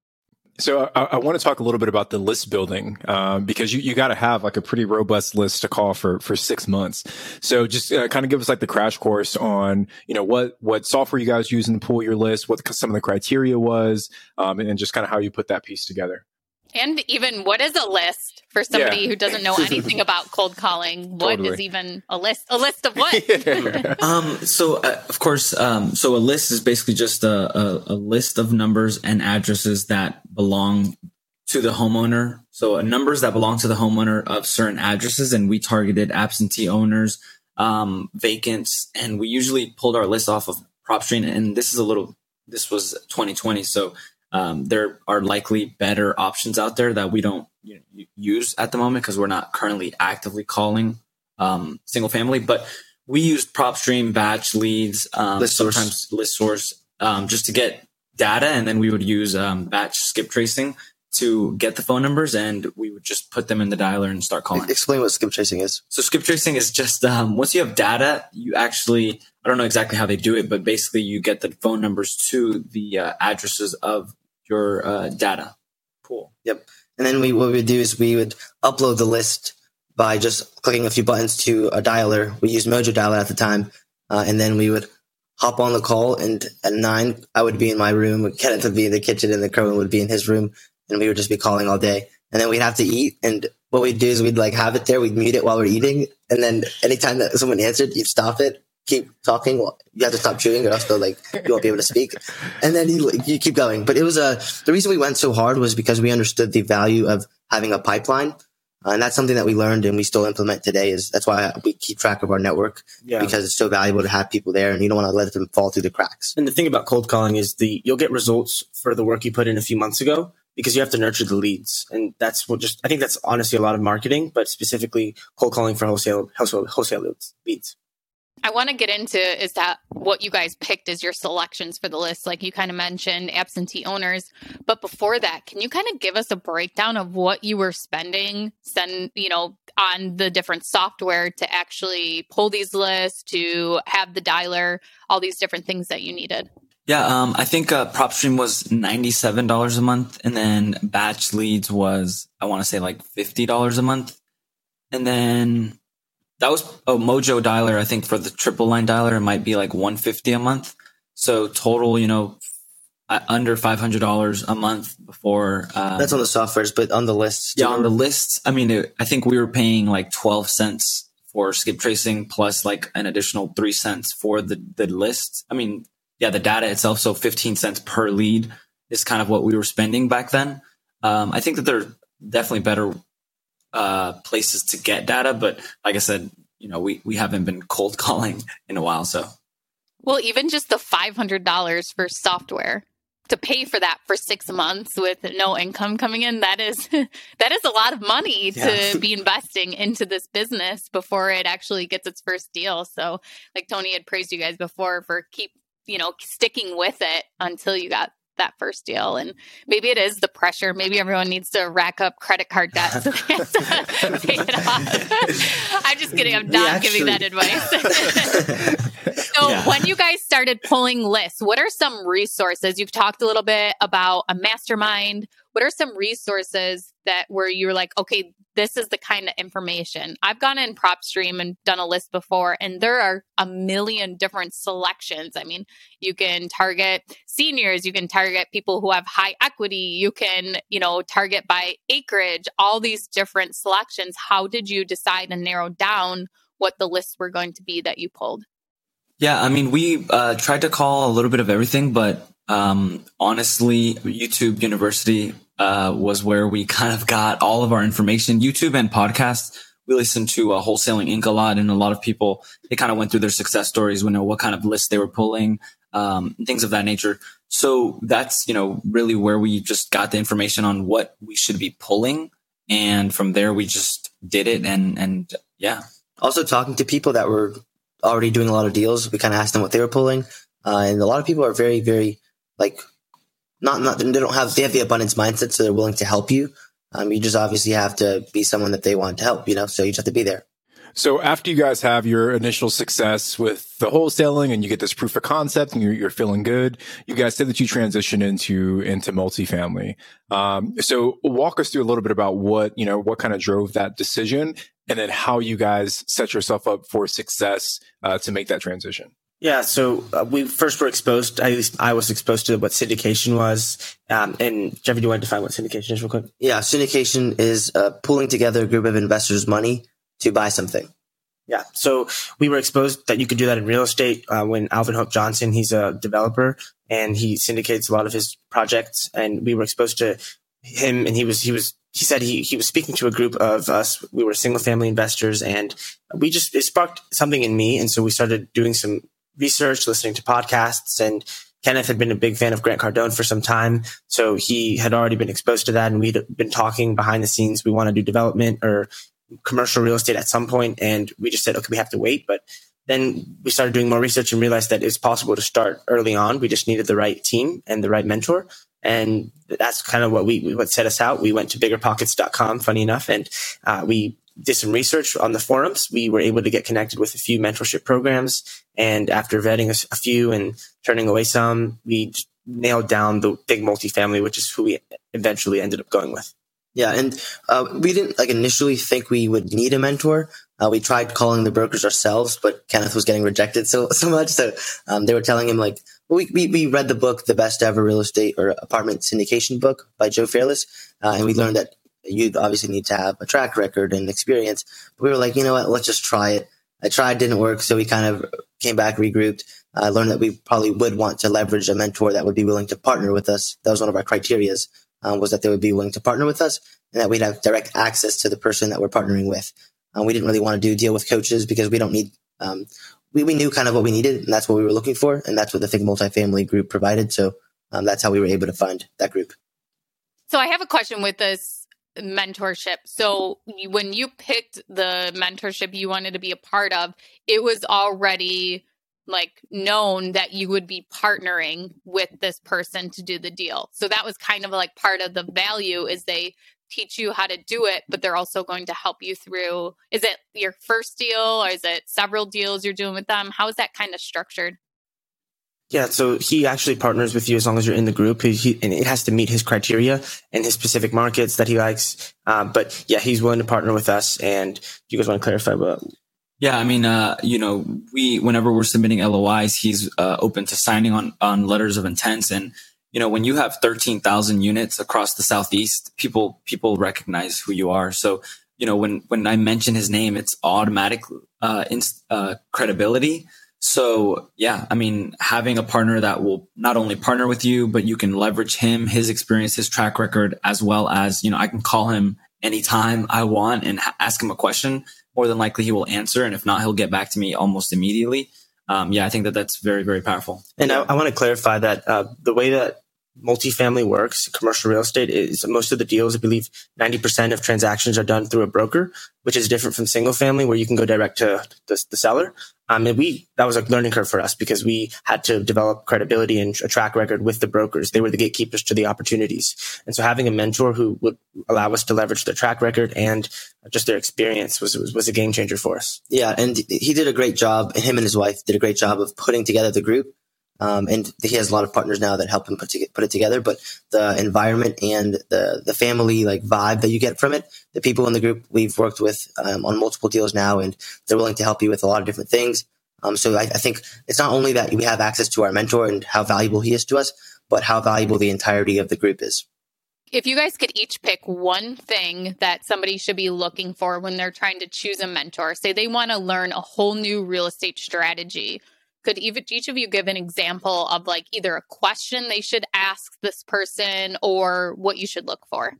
So I, I, want to talk a little bit about the list building um, because you, you got to have like a pretty robust list to call for for six months. So just uh, kind of give us like the crash course on you know what what software you guys use to pull your list, what some of the criteria was, um, and, and just kind of how you put that piece together.
And even what is a list for somebody yeah. who doesn't know [LAUGHS] anything about cold calling? What totally. is even a list? A list of what? [LAUGHS] [LAUGHS]
um, so, uh, of course, um, so a list is basically just a, a, a list of numbers and addresses that belong to the homeowner. So, numbers that belong to the homeowner of certain addresses, and we targeted absentee owners, um, vacants, and we usually pulled our list off of PropStream. And this is a little, this was 2020, so um, there are likely better options out there that we don't you know, use at the moment because we're not currently actively calling um, single family. But we used PropStream, batch leads, um, list sometimes list source, um, just to get data, and then we would use um, batch skip tracing to get the phone numbers, and we would just put them in the dialer and start calling.
Explain what skip tracing is.
So skip tracing is just um, once you have data, you actually I don't know exactly how they do it, but basically you get the phone numbers to the uh, addresses of your uh, data pool.
Yep. And then we what we would do is we would upload the list by just clicking a few buttons to a dialer. We used Mojo Dialer at the time, uh, and then we would hop on the call. And at nine, I would be in my room, Kenneth would be in the kitchen, and the Kerwin would be in his room, and we would just be calling all day. And then we'd have to eat, and what we'd do is we'd like have it there, we'd mute it while we're eating, and then anytime that someone answered, you'd stop it, keep talking. You have to stop chewing, or else they'll like you won't be able to speak. And then you you keep going. But it was a the reason we went so hard was because we understood the value of having a pipeline. Uh, and that's something that we learned and we still implement today is that's why we keep track of our network yeah. because it's so valuable to have people there and you don't want to let them fall through the cracks.
And the thing about cold calling is the you'll get results for the work you put in a few months ago because you have to nurture the leads. And that's what just I think that's honestly a lot of marketing, but specifically cold calling for wholesale wholesale wholesale leads.
I want to get into is that what you guys picked as your selections for the list? Like you kind of mentioned absentee owners, but before that, can you kind of give us a breakdown of what you were spending, send you know, on the different software to actually pull these lists, to have the dialer, all these different things that you needed?
Yeah, um, I think uh, PropStream was ninety seven dollars a month, and then Batch Leads was I want to say like fifty dollars a month, and then that was a oh, Mojo dialer. I think for the triple line dialer, it might be like 150 a month. So total, you know, under $500 a month before.
Um, That's on the softwares, but on the lists.
Yeah, on the lists. I mean, it, I think we were paying like 12 cents for skip tracing plus like an additional three cents for the, the list. I mean, yeah, the data itself. So 15 cents per lead is kind of what we were spending back then. Um, I think that there are definitely better uh, places to get data. But like I said, you know, we, we haven't been cold [LAUGHS] calling in a while. So,
well, even just the $500 for software to pay for that for six months with no income coming in, that is, [LAUGHS] that is a lot of money yeah. to [LAUGHS] be investing into this business before it actually gets its first deal. So like Tony had praised you guys before for keep, you know, sticking with it until you got that first deal. And maybe it is the pressure. Maybe everyone needs to rack up credit card debt so they have to [LAUGHS] pay it off. I'm just kidding. I'm not actually... giving that advice. [LAUGHS] so yeah. when you guys started pulling lists, what are some resources? You've talked a little bit about a mastermind. What are some resources that where you're like, okay, this is the kind of information. I've gone in PropStream and done a list before, and there are a million different selections. I mean, you can target seniors, you can target people who have high equity, you can, you know, target by acreage, all these different selections. How did you decide and narrow down what the lists were going to be that you pulled?
Yeah, I mean, we uh, tried to call a little bit of everything, but um, honestly, YouTube University uh, was where we [LAUGHS] kind of got all of our information. YouTube and podcasts. We listened to uh, Wholesaling Inc. a lot, and a lot of people they kind of went through their success stories. We know what kind of lists they were pulling, um, things of that nature. So that's you know really where we just got the information on what we should be pulling, and from there we just did it. And and yeah.
Also talking to people that were already doing a lot of deals, we kind of asked them what they were pulling, uh, and a lot of people are very very like not not they don't have they have the abundance mindset, so they're willing to help you. Um, you just obviously have to be someone that they want to help, you know. So you just have to be there.
So after you guys have your initial success with the wholesaling and you get this proof of concept and you're, you're feeling good, you guys said that you transition into, into multifamily. Um, so walk us through a little bit about what, you know, what kind of drove that decision and then how you guys set yourself up for success, uh, to make that transition.
Yeah, so uh, we first were exposed. At least I was exposed to what syndication was. Um, and Jeffrey, do you want to define what syndication is, real quick?
Yeah, syndication is uh, pooling together a group of investors' money to buy something.
Yeah, so we were exposed that you could do that in real estate uh, when Alvin Hope Johnson, he's a developer and he syndicates a lot of his projects, and we were exposed to him, and he was he was he said he, he was speaking to a group of us. We were single family investors and we just, it sparked something in me. And so we started doing some research, listening to podcasts, and Kenneth had been a big fan of Grant Cardone for some time. So he had already been exposed to that. And we'd been talking behind the scenes. We want to do development or commercial real estate at some point, And we just said, okay, we have to wait. But then we started doing more research and realized that it's possible to start early on. We just needed the right team and the right mentor. And that's kind of what we, what set us out. We went to biggerpockets.com, funny enough, and uh, we did some research on the forums. We were able to get connected with a few mentorship programs. And after vetting a, a few and turning away some, we nailed down the big multifamily, which is who we eventually ended up going with.
Yeah, and uh, we didn't like initially think we would need a mentor. Uh, we tried calling the brokers ourselves, but Kenneth was getting rejected so [LAUGHS] so much. So um, they were telling him like, we, we we read the book, the best ever real estate or apartment syndication book by Joe Fairless, uh, and we learned that you obviously need to have a track record and experience. But we were like, you know what, let's just try it. I tried, didn't work. So we kind of came back, regrouped. I uh, learned that we probably would want to leverage a mentor that would be willing to partner with us. That was one of our criterias, um, was that they would be willing to partner with us and that we'd have direct access to the person that we're partnering with. Um, we didn't really want to do deal with coaches because we don't need, um, we, we knew kind of what we needed and that's what we were looking for. And that's what the Think Multifamily group provided. So um, that's how we were able to find that group.
So I have a question with this mentorship. So when you picked the mentorship you wanted to be a part of, it was already like known that you would be partnering with this person to do the deal. So that was kind of like part of the value is they teach you how to do it, but they're also going to help you through. Is it your first deal or is it several deals you're doing with them? How is that kind of structured?
Yeah, so he actually partners with you as long as you're in the group. He, he, and it has to meet his criteria and his specific markets that he likes. Uh, but yeah, he's willing to partner with us. And you guys want to clarify what?
Yeah, I mean, uh, you know, we whenever we're submitting LOIs, he's uh, open to signing on on letters of intents. And you know, when you have thirteen thousand units across the southeast, people people recognize who you are. So you know, when when I mention his name, it's automatic uh, inst- uh, credibility. So yeah, I mean, having a partner that will not only partner with you, but you can leverage him, his experience, his track record, as well as, you know, I can call him anytime I want and ask him a question, more than likely he will answer. And if not, he'll get back to me almost immediately. Um, yeah, I think that that's very, very powerful.
And I, I want to clarify that uh, the way that multifamily works, commercial real estate is most of the deals, I believe 90% of transactions are done through a broker, which is different from single family where you can go direct to the, the seller. Um, and we, that was a learning curve for us because we had to develop credibility and a track record with the brokers. They were the gatekeepers to the opportunities. And so having a mentor who would allow us to leverage their track record and just their experience was, was, was a game changer for us.
Yeah. And he did a great job. Him and his wife did a great job of putting together the group um, and he has a lot of partners now that help him put, to, put it together. But the environment and the the family like vibe that you get from it, the people in the group we've worked with um, on multiple deals now, and they're willing to help you with a lot of different things. Um, so I, I, think it's not only that we have access to our mentor and how valuable he is to us, but how valuable the entirety of the group is.
If you guys could each pick one thing that somebody should be looking for when they're trying to choose a mentor, say they want to learn a whole new real estate strategy, could each of you give an example of like either a question they should ask this person or what you should look for?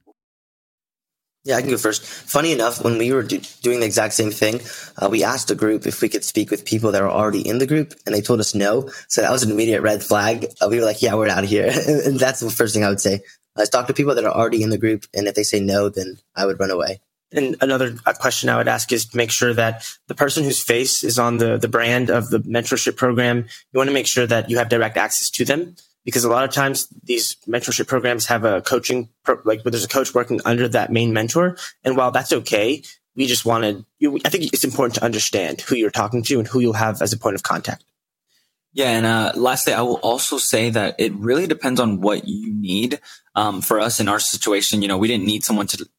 Yeah, I can go first. Funny enough, when we were do- doing the exact same thing, uh, we asked the group if we could speak with people that are already in the group, and they told us no. So that was an immediate red flag. Uh, we were like, "Yeah, we're out of here," [LAUGHS] and that's the first thing I would say. Let's talk to people that are already in the group, and if they say no, then I would run away.
And another question I would ask is to make sure that the person whose face is on the, the brand of the mentorship program, you want to make sure that you have direct access to them. Because a lot of times these mentorship programs have a coaching, pro- like where there's a coach working under that main mentor. And while that's okay, we just wanted, you, I think it's important to understand who you're talking to and who you'll have as a point of contact.
Yeah, and uh, lastly, I will also say that it really depends on what you need. Um, for us in our situation, you know, we didn't need someone to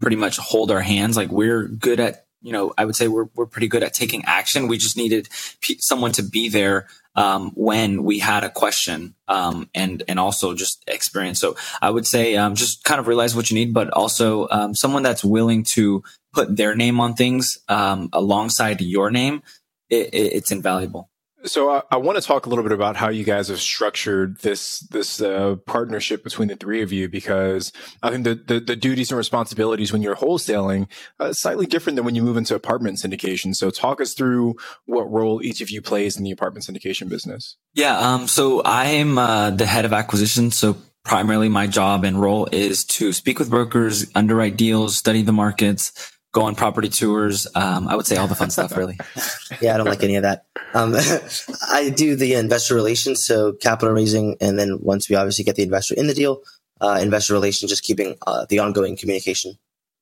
pretty much hold our hands. Like we're good at, you know, I would say we're, we're pretty good at taking action. We just needed p- someone to be there um, when we had a question um, and and also just experience. So I would say um, just kind of realize what you need, but also um, someone that's willing to put their name on things um, alongside your name. It, it, it's invaluable.
So I, I, want to talk a little bit about how you guys have structured this this uh, partnership between the three of you because I think the, the, the duties and responsibilities when you're wholesaling uh, slightly different than when you move into apartment syndication. So talk us through what role each of you plays in the apartment syndication business.
Yeah, um, so I'm uh, the head of acquisition. So primarily my job and role is to speak with brokers, underwrite deals, study the markets go on property tours. Um, I would say all the fun stuff, really. [LAUGHS]
yeah, I don't like any of that. Um, [LAUGHS] I do the investor relations, so capital raising, and then once we obviously get the investor in the deal, uh, investor relations, just keeping uh, the ongoing communication.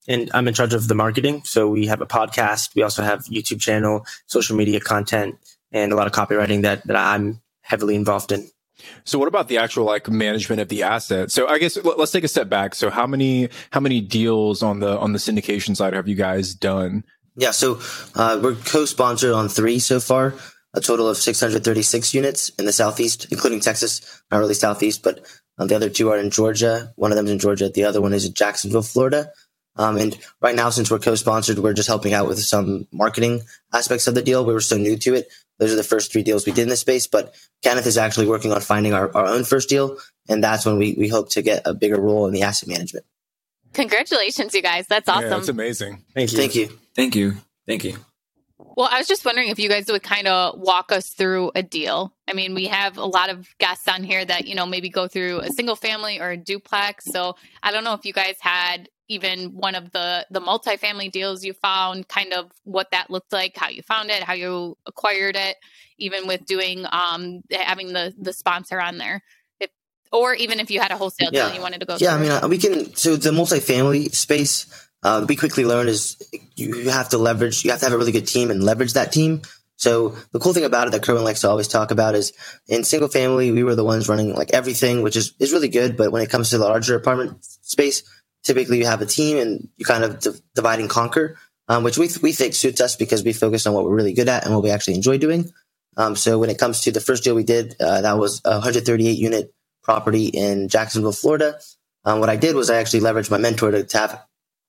And I'm in charge of the marketing. So we have a podcast. We also have YouTube channel, social media content, and a lot of copywriting that, that I'm heavily involved in.
So what about the actual like management of the asset? So I guess let's take a step back. So how many how many deals on the on the syndication side have you guys done?
Yeah, so uh, we're co-sponsored on three so far, a total of 636 units in the southeast, including Texas, not really southeast, but um, the other two are in Georgia. One of them's in Georgia. The other one is in Jacksonville, Florida. Um, and right now, since we're co-sponsored, we're just helping out with some marketing aspects of the deal. We were so new to it. Those are the first three deals we did in this space. But Kenneth is actually working on finding our, our own first deal. And that's when we, we hope to get a bigger role in the asset management.
Congratulations, you guys. That's awesome. Yeah,
that's amazing.
Thank you.
Thank you.
Thank you. Thank you.
Well, I was just wondering if you guys would kind of walk us through a deal. I mean, we have a lot of guests on here that, you know, maybe go through a single family or a duplex. So I don't know if you guys had even one of the the multifamily deals you found kind of what that looked like how you found it how you acquired it even with doing um having the the sponsor on there if, or even if you had a wholesale yeah. deal you wanted to go
yeah through. i mean uh, we can so the multifamily space uh, we quickly learned is you have to leverage you have to have a really good team and leverage that team so the cool thing about it that Kerwin likes to always talk about is in single family, we were the ones running like everything, which is, is really good. But when it comes to the larger apartment space, typically you have a team and you kind of d- divide and conquer, um, which we, th- we think suits us because we focus on what we're really good at and what we actually enjoy doing. Um, so when it comes to the first deal we did, uh, that was a 138 unit property in Jacksonville, Florida. Um, what I did was I actually leveraged my mentor to, to have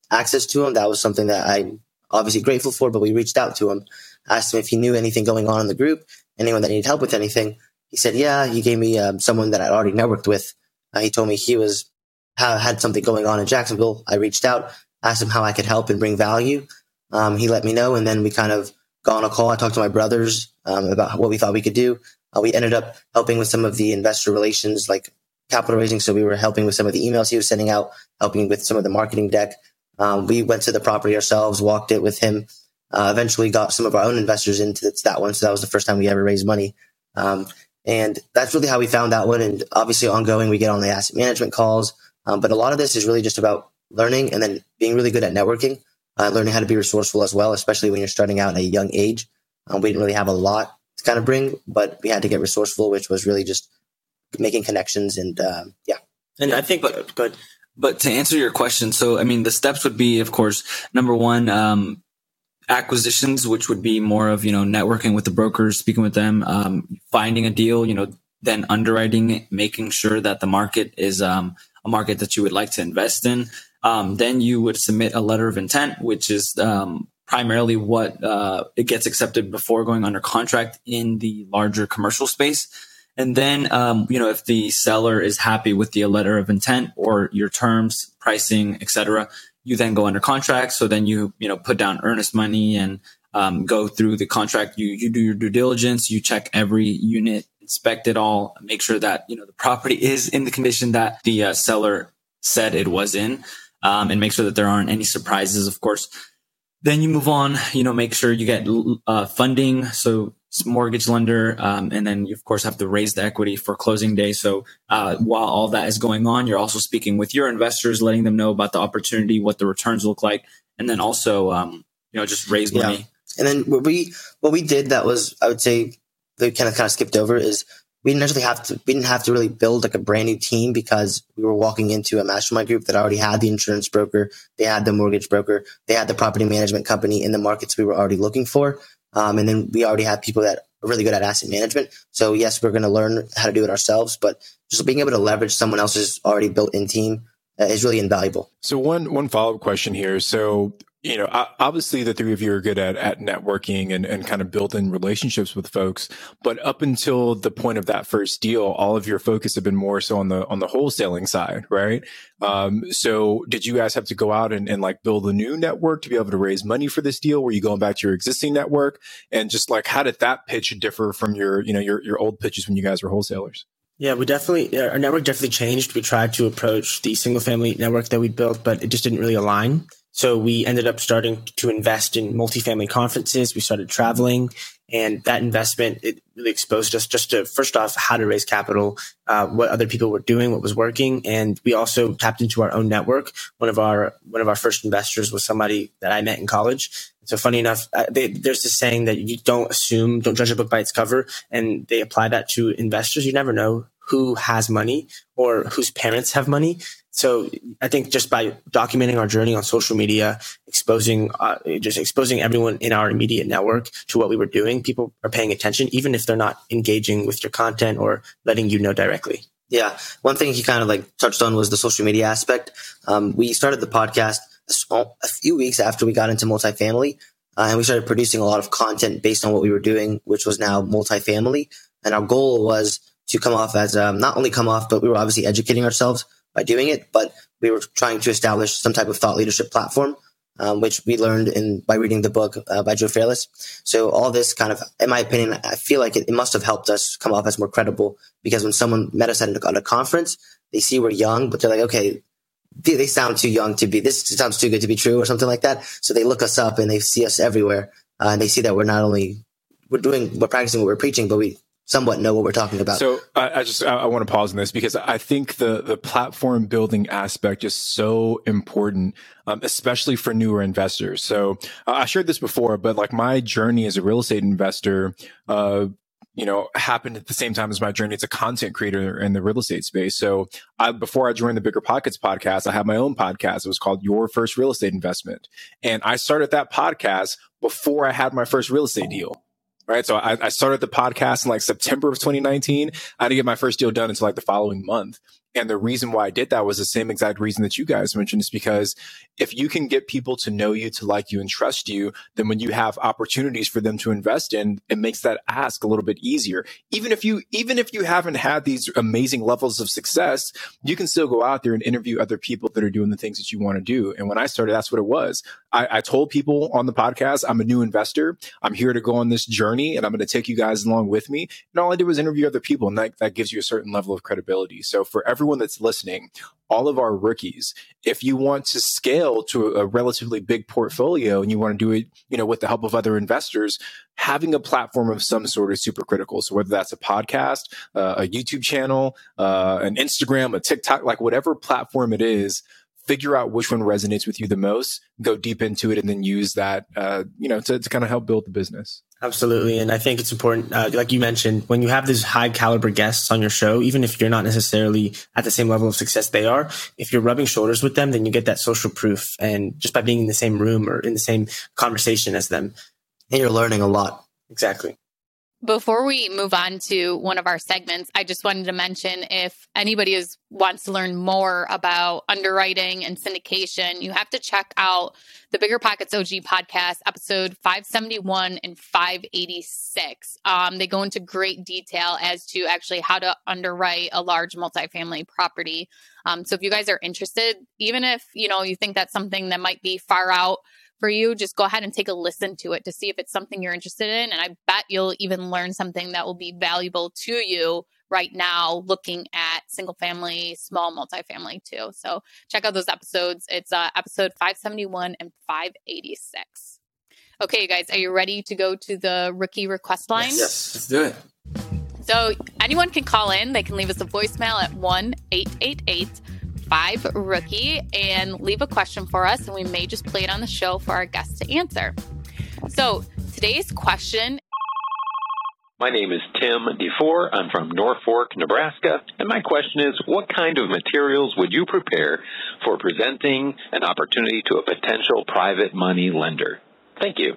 access to him. That was something that I'm obviously grateful for, but we reached out to him, asked him if he knew anything going on in the group, anyone that needed help with anything. He said, yeah, he gave me um, someone that I'd already networked with. Uh, he told me he was had something going on in Jacksonville. I reached out asked him how I could help and bring value. Um, he let me know, and then we kind of got on a call. I talked to my brothers um, about what we thought we could do. Uh, we ended up helping with some of the investor relations, like capital raising. So we were helping with some of the emails he was sending out, helping with some of the marketing deck. Um, we went to the property ourselves, walked it with him. Uh, eventually, got some of our own investors into that one. So that was the first time we ever raised money. Um, and that's really how we found that one. And obviously, ongoing, we get on the asset management calls. Um, but a lot of this is really just about learning and then being really good at networking, uh, learning how to be resourceful as well, especially when you're starting out at a young age. Um, we didn't really have a lot to kind of bring, but we had to get resourceful, which was really just making connections and uh, yeah.
And I think, but but but to answer your question, so I mean, the steps would be, of course, number one, um, acquisitions, which would be more of you know networking with the brokers, speaking with them, um, finding a deal, you know, then underwriting it, making sure that the market is um, a market that you would like to invest in. Um, then you would submit a letter of intent, which is um, primarily what uh, it gets accepted before going under contract in the larger commercial space. And then, um, you know, if the seller is happy with the letter of intent or your terms, pricing, etc., you then go under contract. So then you, you know, put down earnest money and um, go through the contract. You you do your due diligence. You check every unit, inspect it all, make sure that you know the property [LAUGHS] is in the condition that the uh, seller said it was in, um, and make sure that there aren't any surprises. Of course. Then you move on. You know, make sure you get uh, funding. So mortgage lender, um, and then you of course have to raise the equity for closing day. So uh, while all that is going on, you're also speaking with your investors, letting them know about the opportunity, what the returns look like, and then also um, you know just raise money. Yeah.
And then what we what we did that was I would say they kind of kind of skipped over is we didn't actually have to we didn't have to really build like a brand new team because we were walking into a mastermind group that already had the insurance broker, they had the mortgage broker, they had the property management company in the markets we were already looking for. Um, and then we already have people that are really good at asset management. So yes, we're going to learn how to do it ourselves, but just being able to leverage someone else's already built in team uh, is really invaluable.
So one, one follow up question here. So you know, obviously the three of you are good at, at networking and, and kind of building relationships with folks. But up until the point of that first deal, all of your focus had been more so on the, on the wholesaling side, right? Um, so did you guys have to go out and, and like build a new network to be able to raise money for this deal? Were you going back to your existing network? And just like, how did that pitch differ from your, you know, your, your old pitches when you guys were wholesalers?
Yeah, we definitely, our network definitely changed. We tried to approach the single family network that we built, but it just didn't really align. So we ended up starting to invest in multifamily conferences. We started traveling and that investment, it really exposed us just to first off, how to raise capital, uh, what other people were doing, what was working. And we also tapped into our own network. One of our, one of our first investors was somebody that I met in college. So funny enough, uh, they, there's this saying that you don't assume, don't judge a book by its cover. And they apply that to investors. You never know who has money or whose parents have money. So I think just by documenting our journey on social media, exposing, uh, just exposing everyone in our immediate network to what we were doing, people are paying attention, even if they're not engaging with your content or letting you know directly.
Yeah. One thing he kind of like touched on was the social media aspect. Um, we started the podcast a few weeks after we got into multifamily. Uh, and we started producing a lot of content based on what we were doing, which was now multifamily. And our goal was to come off as um, not only come off, but we were obviously educating ourselves by doing it, but we were trying to establish some type of thought leadership platform, um, which we learned in by reading the book uh, by Joe Fairless. So all this kind of, in my opinion, I feel like it, it, must have helped us come off as more credible because when someone met us at a, at a conference, they see we're young, but they're like, okay, they, sound too young to be, this sounds too good to be true or something like that. So they look us up and they see us everywhere. Uh, and they see that we're not only, we're doing, we're practicing what we're preaching, but we somewhat know what we're talking about.
So I, I just I, I, want to pause on this because I think the the platform building aspect is so important, um, especially for newer investors. So uh, I shared this before, but like my journey as a real estate investor. Uh, you know, happened at the same time as my journey as a content creator in the real estate space. So I, before I joined the Bigger Pockets podcast, I had my own podcast. It was called Your First Real Estate Investment. And I started that podcast before I had my first real estate deal right? So I, I, started the podcast in like September of 2019. I didn't get my first deal done until like the following month. And the reason why I did that was the same exact reason that you guys mentioned is because if you can get people to know you, to like you and trust you, then when you have opportunities for them to invest in, it makes that ask a little bit easier. Even if you, even if you haven't had these amazing levels of success, you can still go out there and interview other people that are doing the things that you want to do. And when I started, that's what it was. I, I told people on the podcast, I'm a new investor. I'm here to go on this journey and I'm going to take you guys along with me. And all I did was interview other people. And that, that gives you a certain level of credibility. So for everyone that's listening, all of our rookies, if you want to scale to a relatively big portfolio and you want to do it, you know, with the help of other investors, having a platform of some sort is super critical. So whether that's a podcast, uh, a YouTube channel, uh, an Instagram, a TikTok, like whatever platform it is, figure out which one resonates with you the most, go deep into it, and then use that, uh, you know, to, to kind of help build the business.
Absolutely. And I think it's important, uh, like you mentioned, when you have these high caliber guests on your show, even if you're not necessarily at the same level of success they are, if you're rubbing shoulders with them, then you get that social proof. And just by being in the same room or in the same conversation as them.
And you're learning a lot.
Exactly.
Before we move on to one of our segments, I just wanted to mention if anybody is wants to learn more about underwriting and syndication, you have to check out the Bigger Pockets OG podcast, episode 571 and 586. Um, they go into great detail as to actually how to underwrite a large multifamily property. Um, so if you guys are interested, even if you know you think that's something that might be far out for you, just go ahead and take a listen to it to see if it's something you're interested in. And I bet you'll even learn something that will be valuable to you right now looking at single family, small multifamily too. So check out those episodes. It's uh, episode 571 and 586. Okay, you guys, are you ready to go to the rookie request line?
Yes, yes. let's do it.
So anyone can call in. They can leave us a voicemail at 1 888 five rookie and leave a question for us, and we may just play it on the show for our guests to answer. So today's question.
My name is Tim DeFore. I'm from Norfolk, Nebraska. And my question is what kind of materials would you prepare for presenting an opportunity to a potential private money lender? Thank you.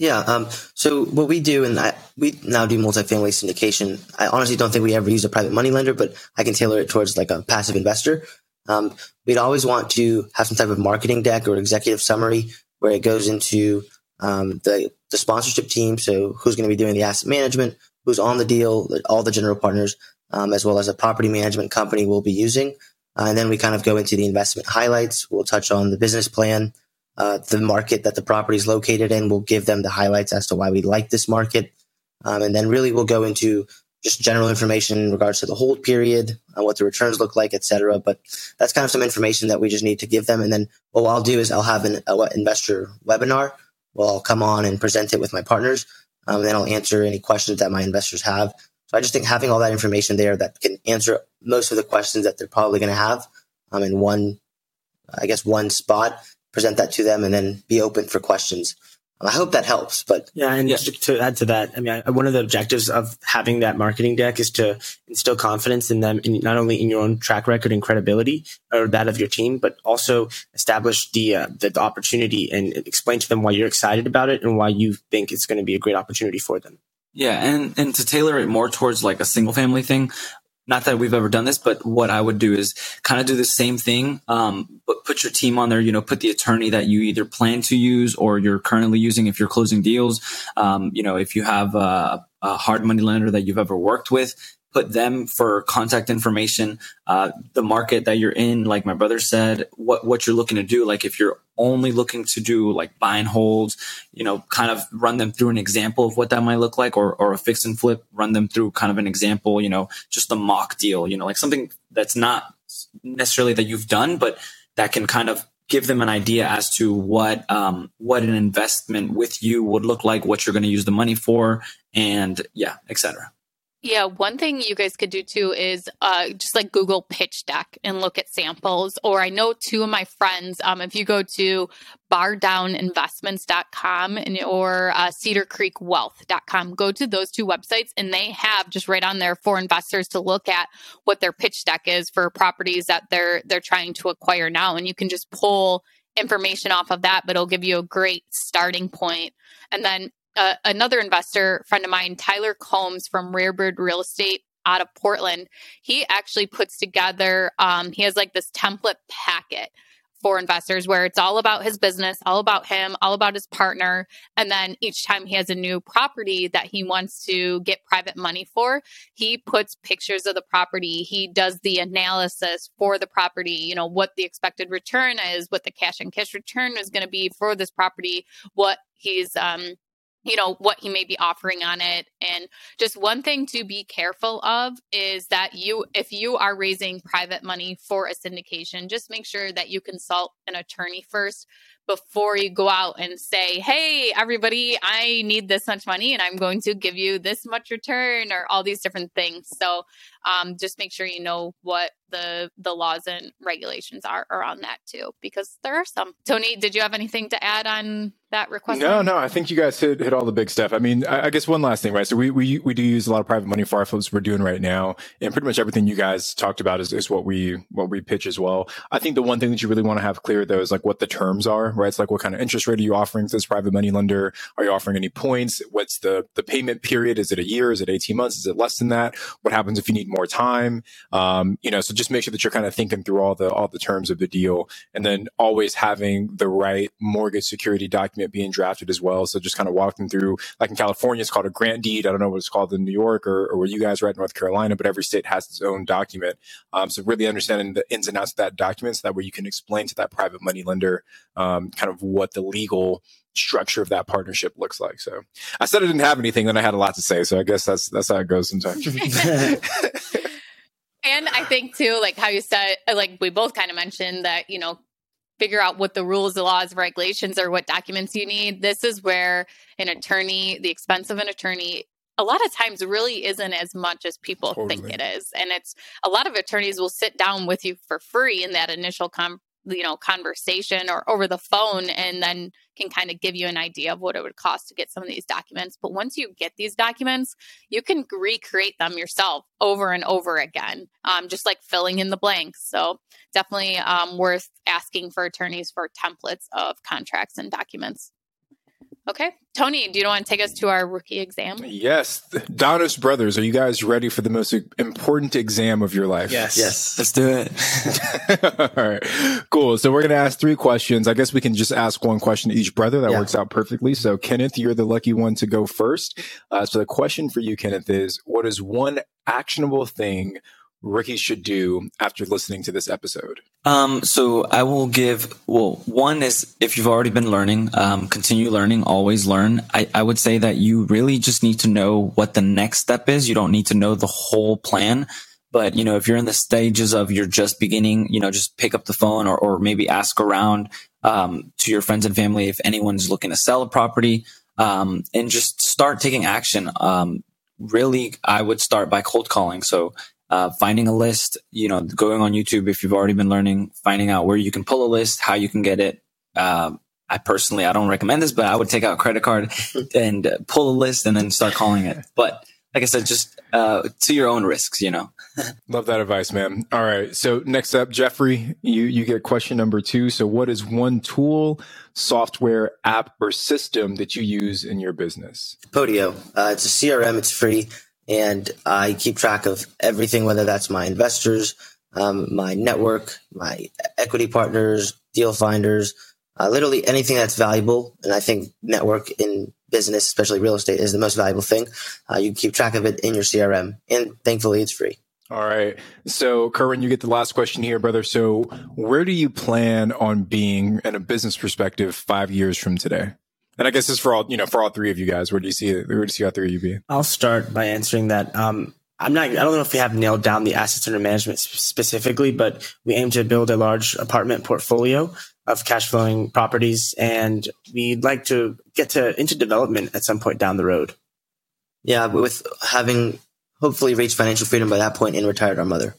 Yeah. Um, so what we do, and we now do multifamily syndication. I honestly don't think we ever use a private money lender, but I can tailor it towards like a passive investor. Um, we'd always want to have some type of marketing deck or executive summary where it goes into um, the the sponsorship team. So who's going to be doing the asset management, who's on the deal, all the general partners, um, as well as a property management company we'll be using. Uh, and then we kind of go into the investment highlights. We'll touch on the business plan, uh, the market that the property is located in. We'll give them the highlights as to why we like this market. Um, and then really we'll go into just general information in regards to the hold period, uh, what the returns look like, et cetera. But that's kind of some information that we just need to give them. And then what I'll do is I'll have an a, investor webinar. Well, I'll come on and present it with my partners. Um, and then I'll answer any questions that my investors have. So I just think having all that information there that can answer most of the questions that they're probably going to have um, in one, I guess, one spot present that to them and then be open for questions. I hope that helps. But
yeah, and yeah. to add to that, I mean, I, one of the objectives of having that marketing deck is to instill confidence in them, in, not only in your own track record and credibility, or that of your team, but also establish the, uh, the, the opportunity and explain to them why you're excited about it and why you think it's going to be a great opportunity for them.
Yeah, and and to tailor it more towards like a single family thing, not that we've ever done this, but what I would do is kind of do the same thing. Um, but put your team on there, you know, put the attorney that you either plan to use or you're currently using if you're closing deals. Um, you know, if you have a, a hard money lender that you've ever worked with, put them for contact information, uh, the market that you're in, like my brother said, what, what you're looking to do. Like if you're only looking to do like buy and holds, you know, kind of run them through an example of what that might look like or, or a fix and flip, run them through kind of an example, you know, just a mock deal, you know, like something that's not necessarily that you've done, but that can kind of give them an idea as to what um, what an investment with you would look like, what you're going to use the money for, and yeah, etc.
Yeah, one thing you guys could do too is uh, just like Google pitch deck and look at samples. Or I know two of my friends, um, if you go to bardowninvestments.com and, or uh, cedarcreekwealth.com, go to those two websites and they have just right on there for investors to look at what their pitch deck is for properties that they're they're trying to acquire now. And you can just pull information off of that, but it'll give you a great starting point. And then uh, another investor friend of mine, Tyler Combs from Rarebird Real Estate. out of Portland. He actually puts together, um, he has like this template packet for investors where it's all about his business, all about him, all about his partner. And then each time he has a new property that he wants to get private money for, he puts pictures of the property. He does the analysis for the property, you know, what the expected return is, what the cash on cash return is going to be for this property, what he's um you know what he may be offering on it. And just one thing to be careful of is that you if you are raising private money for a syndication just make sure that you consult an attorney first before you go out and say hey everybody i need this much money and i'm going to give you this much return or all these different things. So um, just make sure you know what the the laws and regulations are around that too because there are some. Tony did you have anything to add on that request?
No no i think you guys hit, hit all the big stuff. I mean I, I, guess one last thing right? So we, we we do use a lot of private money for our flips we're doing right now and pretty much everything you guys talked about is, is what we what we pitch as well. I think the one thing that you really want to have clear though is like what the terms are right it's like what kind of interest rate are you offering to this private money lender are you offering any points what's the the payment period is it a year is it 18 months is it less than that what happens if you need more time. Um, you know, so just make sure that you're kind of thinking through all the all the terms of the deal, and then always having the right mortgage security document being drafted as well. So just kind of walking through, like in California, it's called a grant deed. I don't know what it's called in New York or, or where you guys are at North Carolina, but every state has its own document. Um, so really understanding the ins and outs of that document, so that way you can explain to that private money lender um, kind of what the legal structure of that partnership looks like. So I said I didn't have anything, then I had a lot to say. So I guess that's that's how it goes sometimes. [LAUGHS]
and I think too, like how you said, like we both kind of mentioned that, you know, figure out what the rules, the laws, regulations or what documents you need. This is where an attorney, the expense of an attorney a lot of times really isn't as much as people totally. think it is. And it's a lot of attorneys will sit down with you for free in that initial com- you know conversation or over the phone and then can kind of give you an idea of what it would cost to get some of these documents. But once you get these documents you can recreate them yourself over and over again um, just like filling in the blanks. So definitely um, worth asking for attorneys for templates of contracts and documents Okay. Tony, do you want to take us to our rookie exam?
Yes. Donis Brothers, are you guys ready for the most important exam of your life?
Yes.
Yes. Let's do it. [LAUGHS]
All right. Cool. So we're going to ask three questions. I guess we can just ask one question to each brother. That yeah. works out perfectly. So Kenneth, you're the lucky one to go first. Uh, so the question for you, Kenneth, is what is one actionable thing rookies should do after listening to this episode?
Um, so I will give, well, one is if you've already been learning, um, continue learning, always learn. I, I would say that you really just need to know what the next step is. You don't need to know the whole plan. But, you know, if you're in the stages of you're just beginning, you know, just pick up the phone or, or maybe ask around, um, to your friends and family if anyone's looking to sell a property, um, and just start taking action. Um, really, I would start by cold calling. So, uh, finding a list, you know, going on YouTube if you've already been learning, finding out where you can pull a list, how you can get it. Uh, I personally, I don't recommend this, but I would take out a credit card [LAUGHS] and uh, pull a list and then start calling it. But like I said, just uh, to your own risks, you know. [LAUGHS]
Love that advice, man. All right. So next up, Jeffrey, you you get question number two. So what is one tool, software, app, or system that you use in your business?
Podio. Uh, it's a CRM. It's free and I keep track of everything, whether that's my investors, um, my network, my equity partners, deal finders, uh, literally anything that's valuable. And I think network in business, especially real estate, is the most valuable thing. Uh, you keep track of it in your CRM, and thankfully, it's free.
All right. So, Kerwin, you get the last question here, brother. So, where do you plan on being in a business perspective five years from today? And I guess this is for all, you know, for all three of you guys. Where do you see? Where do you see all three of you be?
I'll start by answering that. Um, I'm not, I don't know if we have nailed down the assets under management specifically, but we aim to build a large apartment portfolio of cash flowing properties. And we'd like to get to into development at some point down the road.
Yeah. With having hopefully reached financial freedom by that point and retired our mother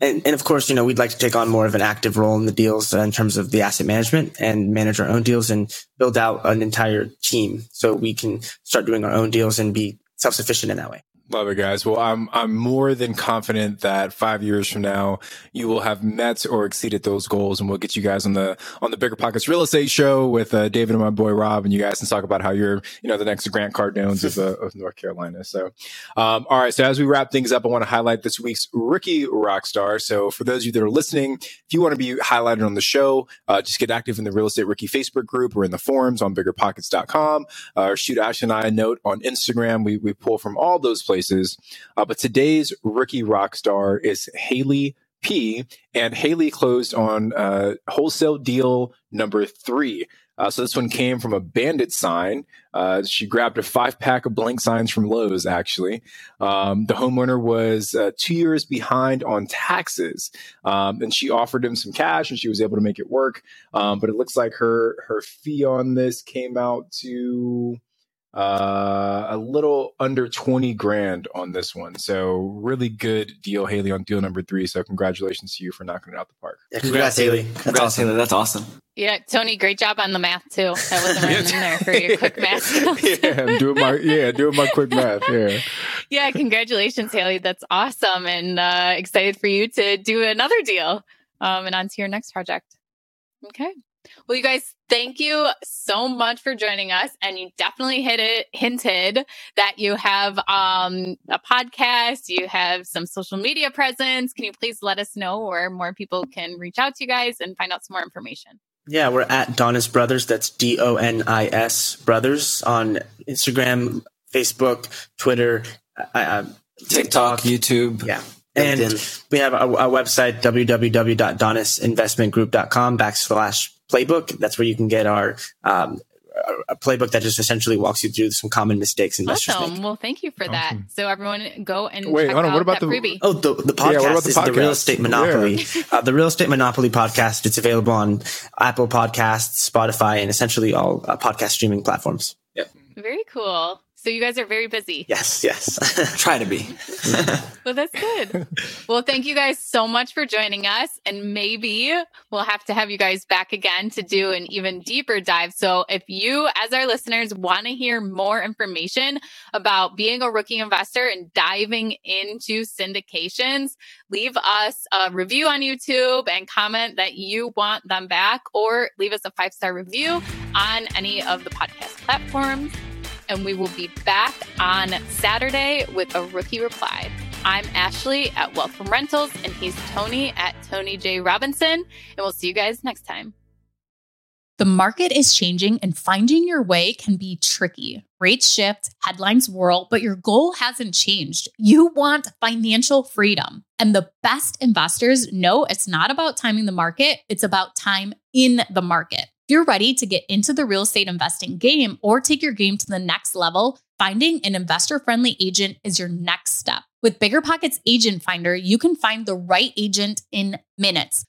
and, and of course, you know, we'd like to take on more of an active role in the deals in terms of the asset management and manage our own deals and build out an entire team so we can start doing our own deals and be self sufficient in that way.
Love it, guys. Well, I'm I'm more than confident that five years from now you will have met or exceeded those goals, and we'll get you guys on the on the Bigger Pockets Real Estate Show with uh, David and my boy Rob, and you guys can talk about how you're you know the next Grant Cardones of, uh, of North Carolina. So, um, all right. So as we wrap things up, I want to highlight this week's rookie rock star. So for those of you that are listening, if you want to be highlighted on the show, uh, just get active in the Real Estate Rookie Facebook group or in the forums on BiggerPockets.com, uh, or shoot Ash and I a note on Instagram. We we pull from all those places Uh, but today's rookie rock star is Haley P. And Haley closed on uh, wholesale deal number three. Uh, so this one came from a bandit sign. Uh, she grabbed a five pack of blank signs from Lowe's, actually. Um, the homeowner was uh, two years behind on taxes. Um, and she offered him some cash and she was able to make it work. Um, but it looks like her, her fee on this came out to uh, a little under 20 grand on this one. So really good deal, Haley, on deal number three. So congratulations to you for knocking it out the park.
Yeah, congrats, Haley. That's
congrats,
awesome.
Haley. That's awesome.
Yeah, Tony, great job on the math too. That wasn't right in there for your quick math [LAUGHS]
yeah, I'm doing my yeah, doing my quick math. Yeah.
yeah, congratulations, Haley. That's awesome, and uh, excited for you to do another deal. Um, and on to your next project. Okay. Well, you guys, thank you so much for joining us. And you definitely hit it, hinted that you have um, a podcast, you have some social media presence. Can you please let us know where more people can reach out to you guys and find out some more information?
Yeah, we're at Donis Brothers. That's D O N I S Brothers on Instagram, Facebook, Twitter, uh, uh
TikTok, YouTube.
Yeah. And we have our, our website, www.donisinvestmentgroup.com backslash playbook. That's where you can get our um, a playbook that just essentially walks you through some common mistakes investors
awesome.
make.
Well, thank you for awesome. that. So everyone go and
wait.
hold
on. What about the
freebie.
oh the, the podcast yeah, the is podcast? the Real Estate Monopoly. Yeah. Uh, the Real Estate Monopoly podcast. It's available on Apple Podcasts, Spotify, and essentially all uh, podcast streaming platforms.
Yep.
Very cool. So you guys are very busy.
Yes, yes. [LAUGHS]
Try to be. [LAUGHS]
well, that's good. Well, thank you guys so much for joining us. And maybe we'll have to have you guys back again to do an even deeper dive. So if you, as our listeners, want to hear more information about being a rookie investor and diving into syndications, leave us a review on YouTube and comment that you want them back, or leave us a five star review on any of the podcast platforms and we will be back on Saturday with a rookie reply. I'm Ashley at from Rentals, and he's Tony at Tony J. Robinson, and we'll see you guys next time.
The market is changing, and finding your way can be tricky. Rates shift, headlines whirl, but your goal hasn't changed. You want financial freedom. And the best investors know it's not about timing the market, it's about time in the market you're ready to get into the real estate investing game or take your game to the next level, finding an investor friendly agent is your next step. With Bigger Pockets Agent Finder, you can find the right agent in minutes.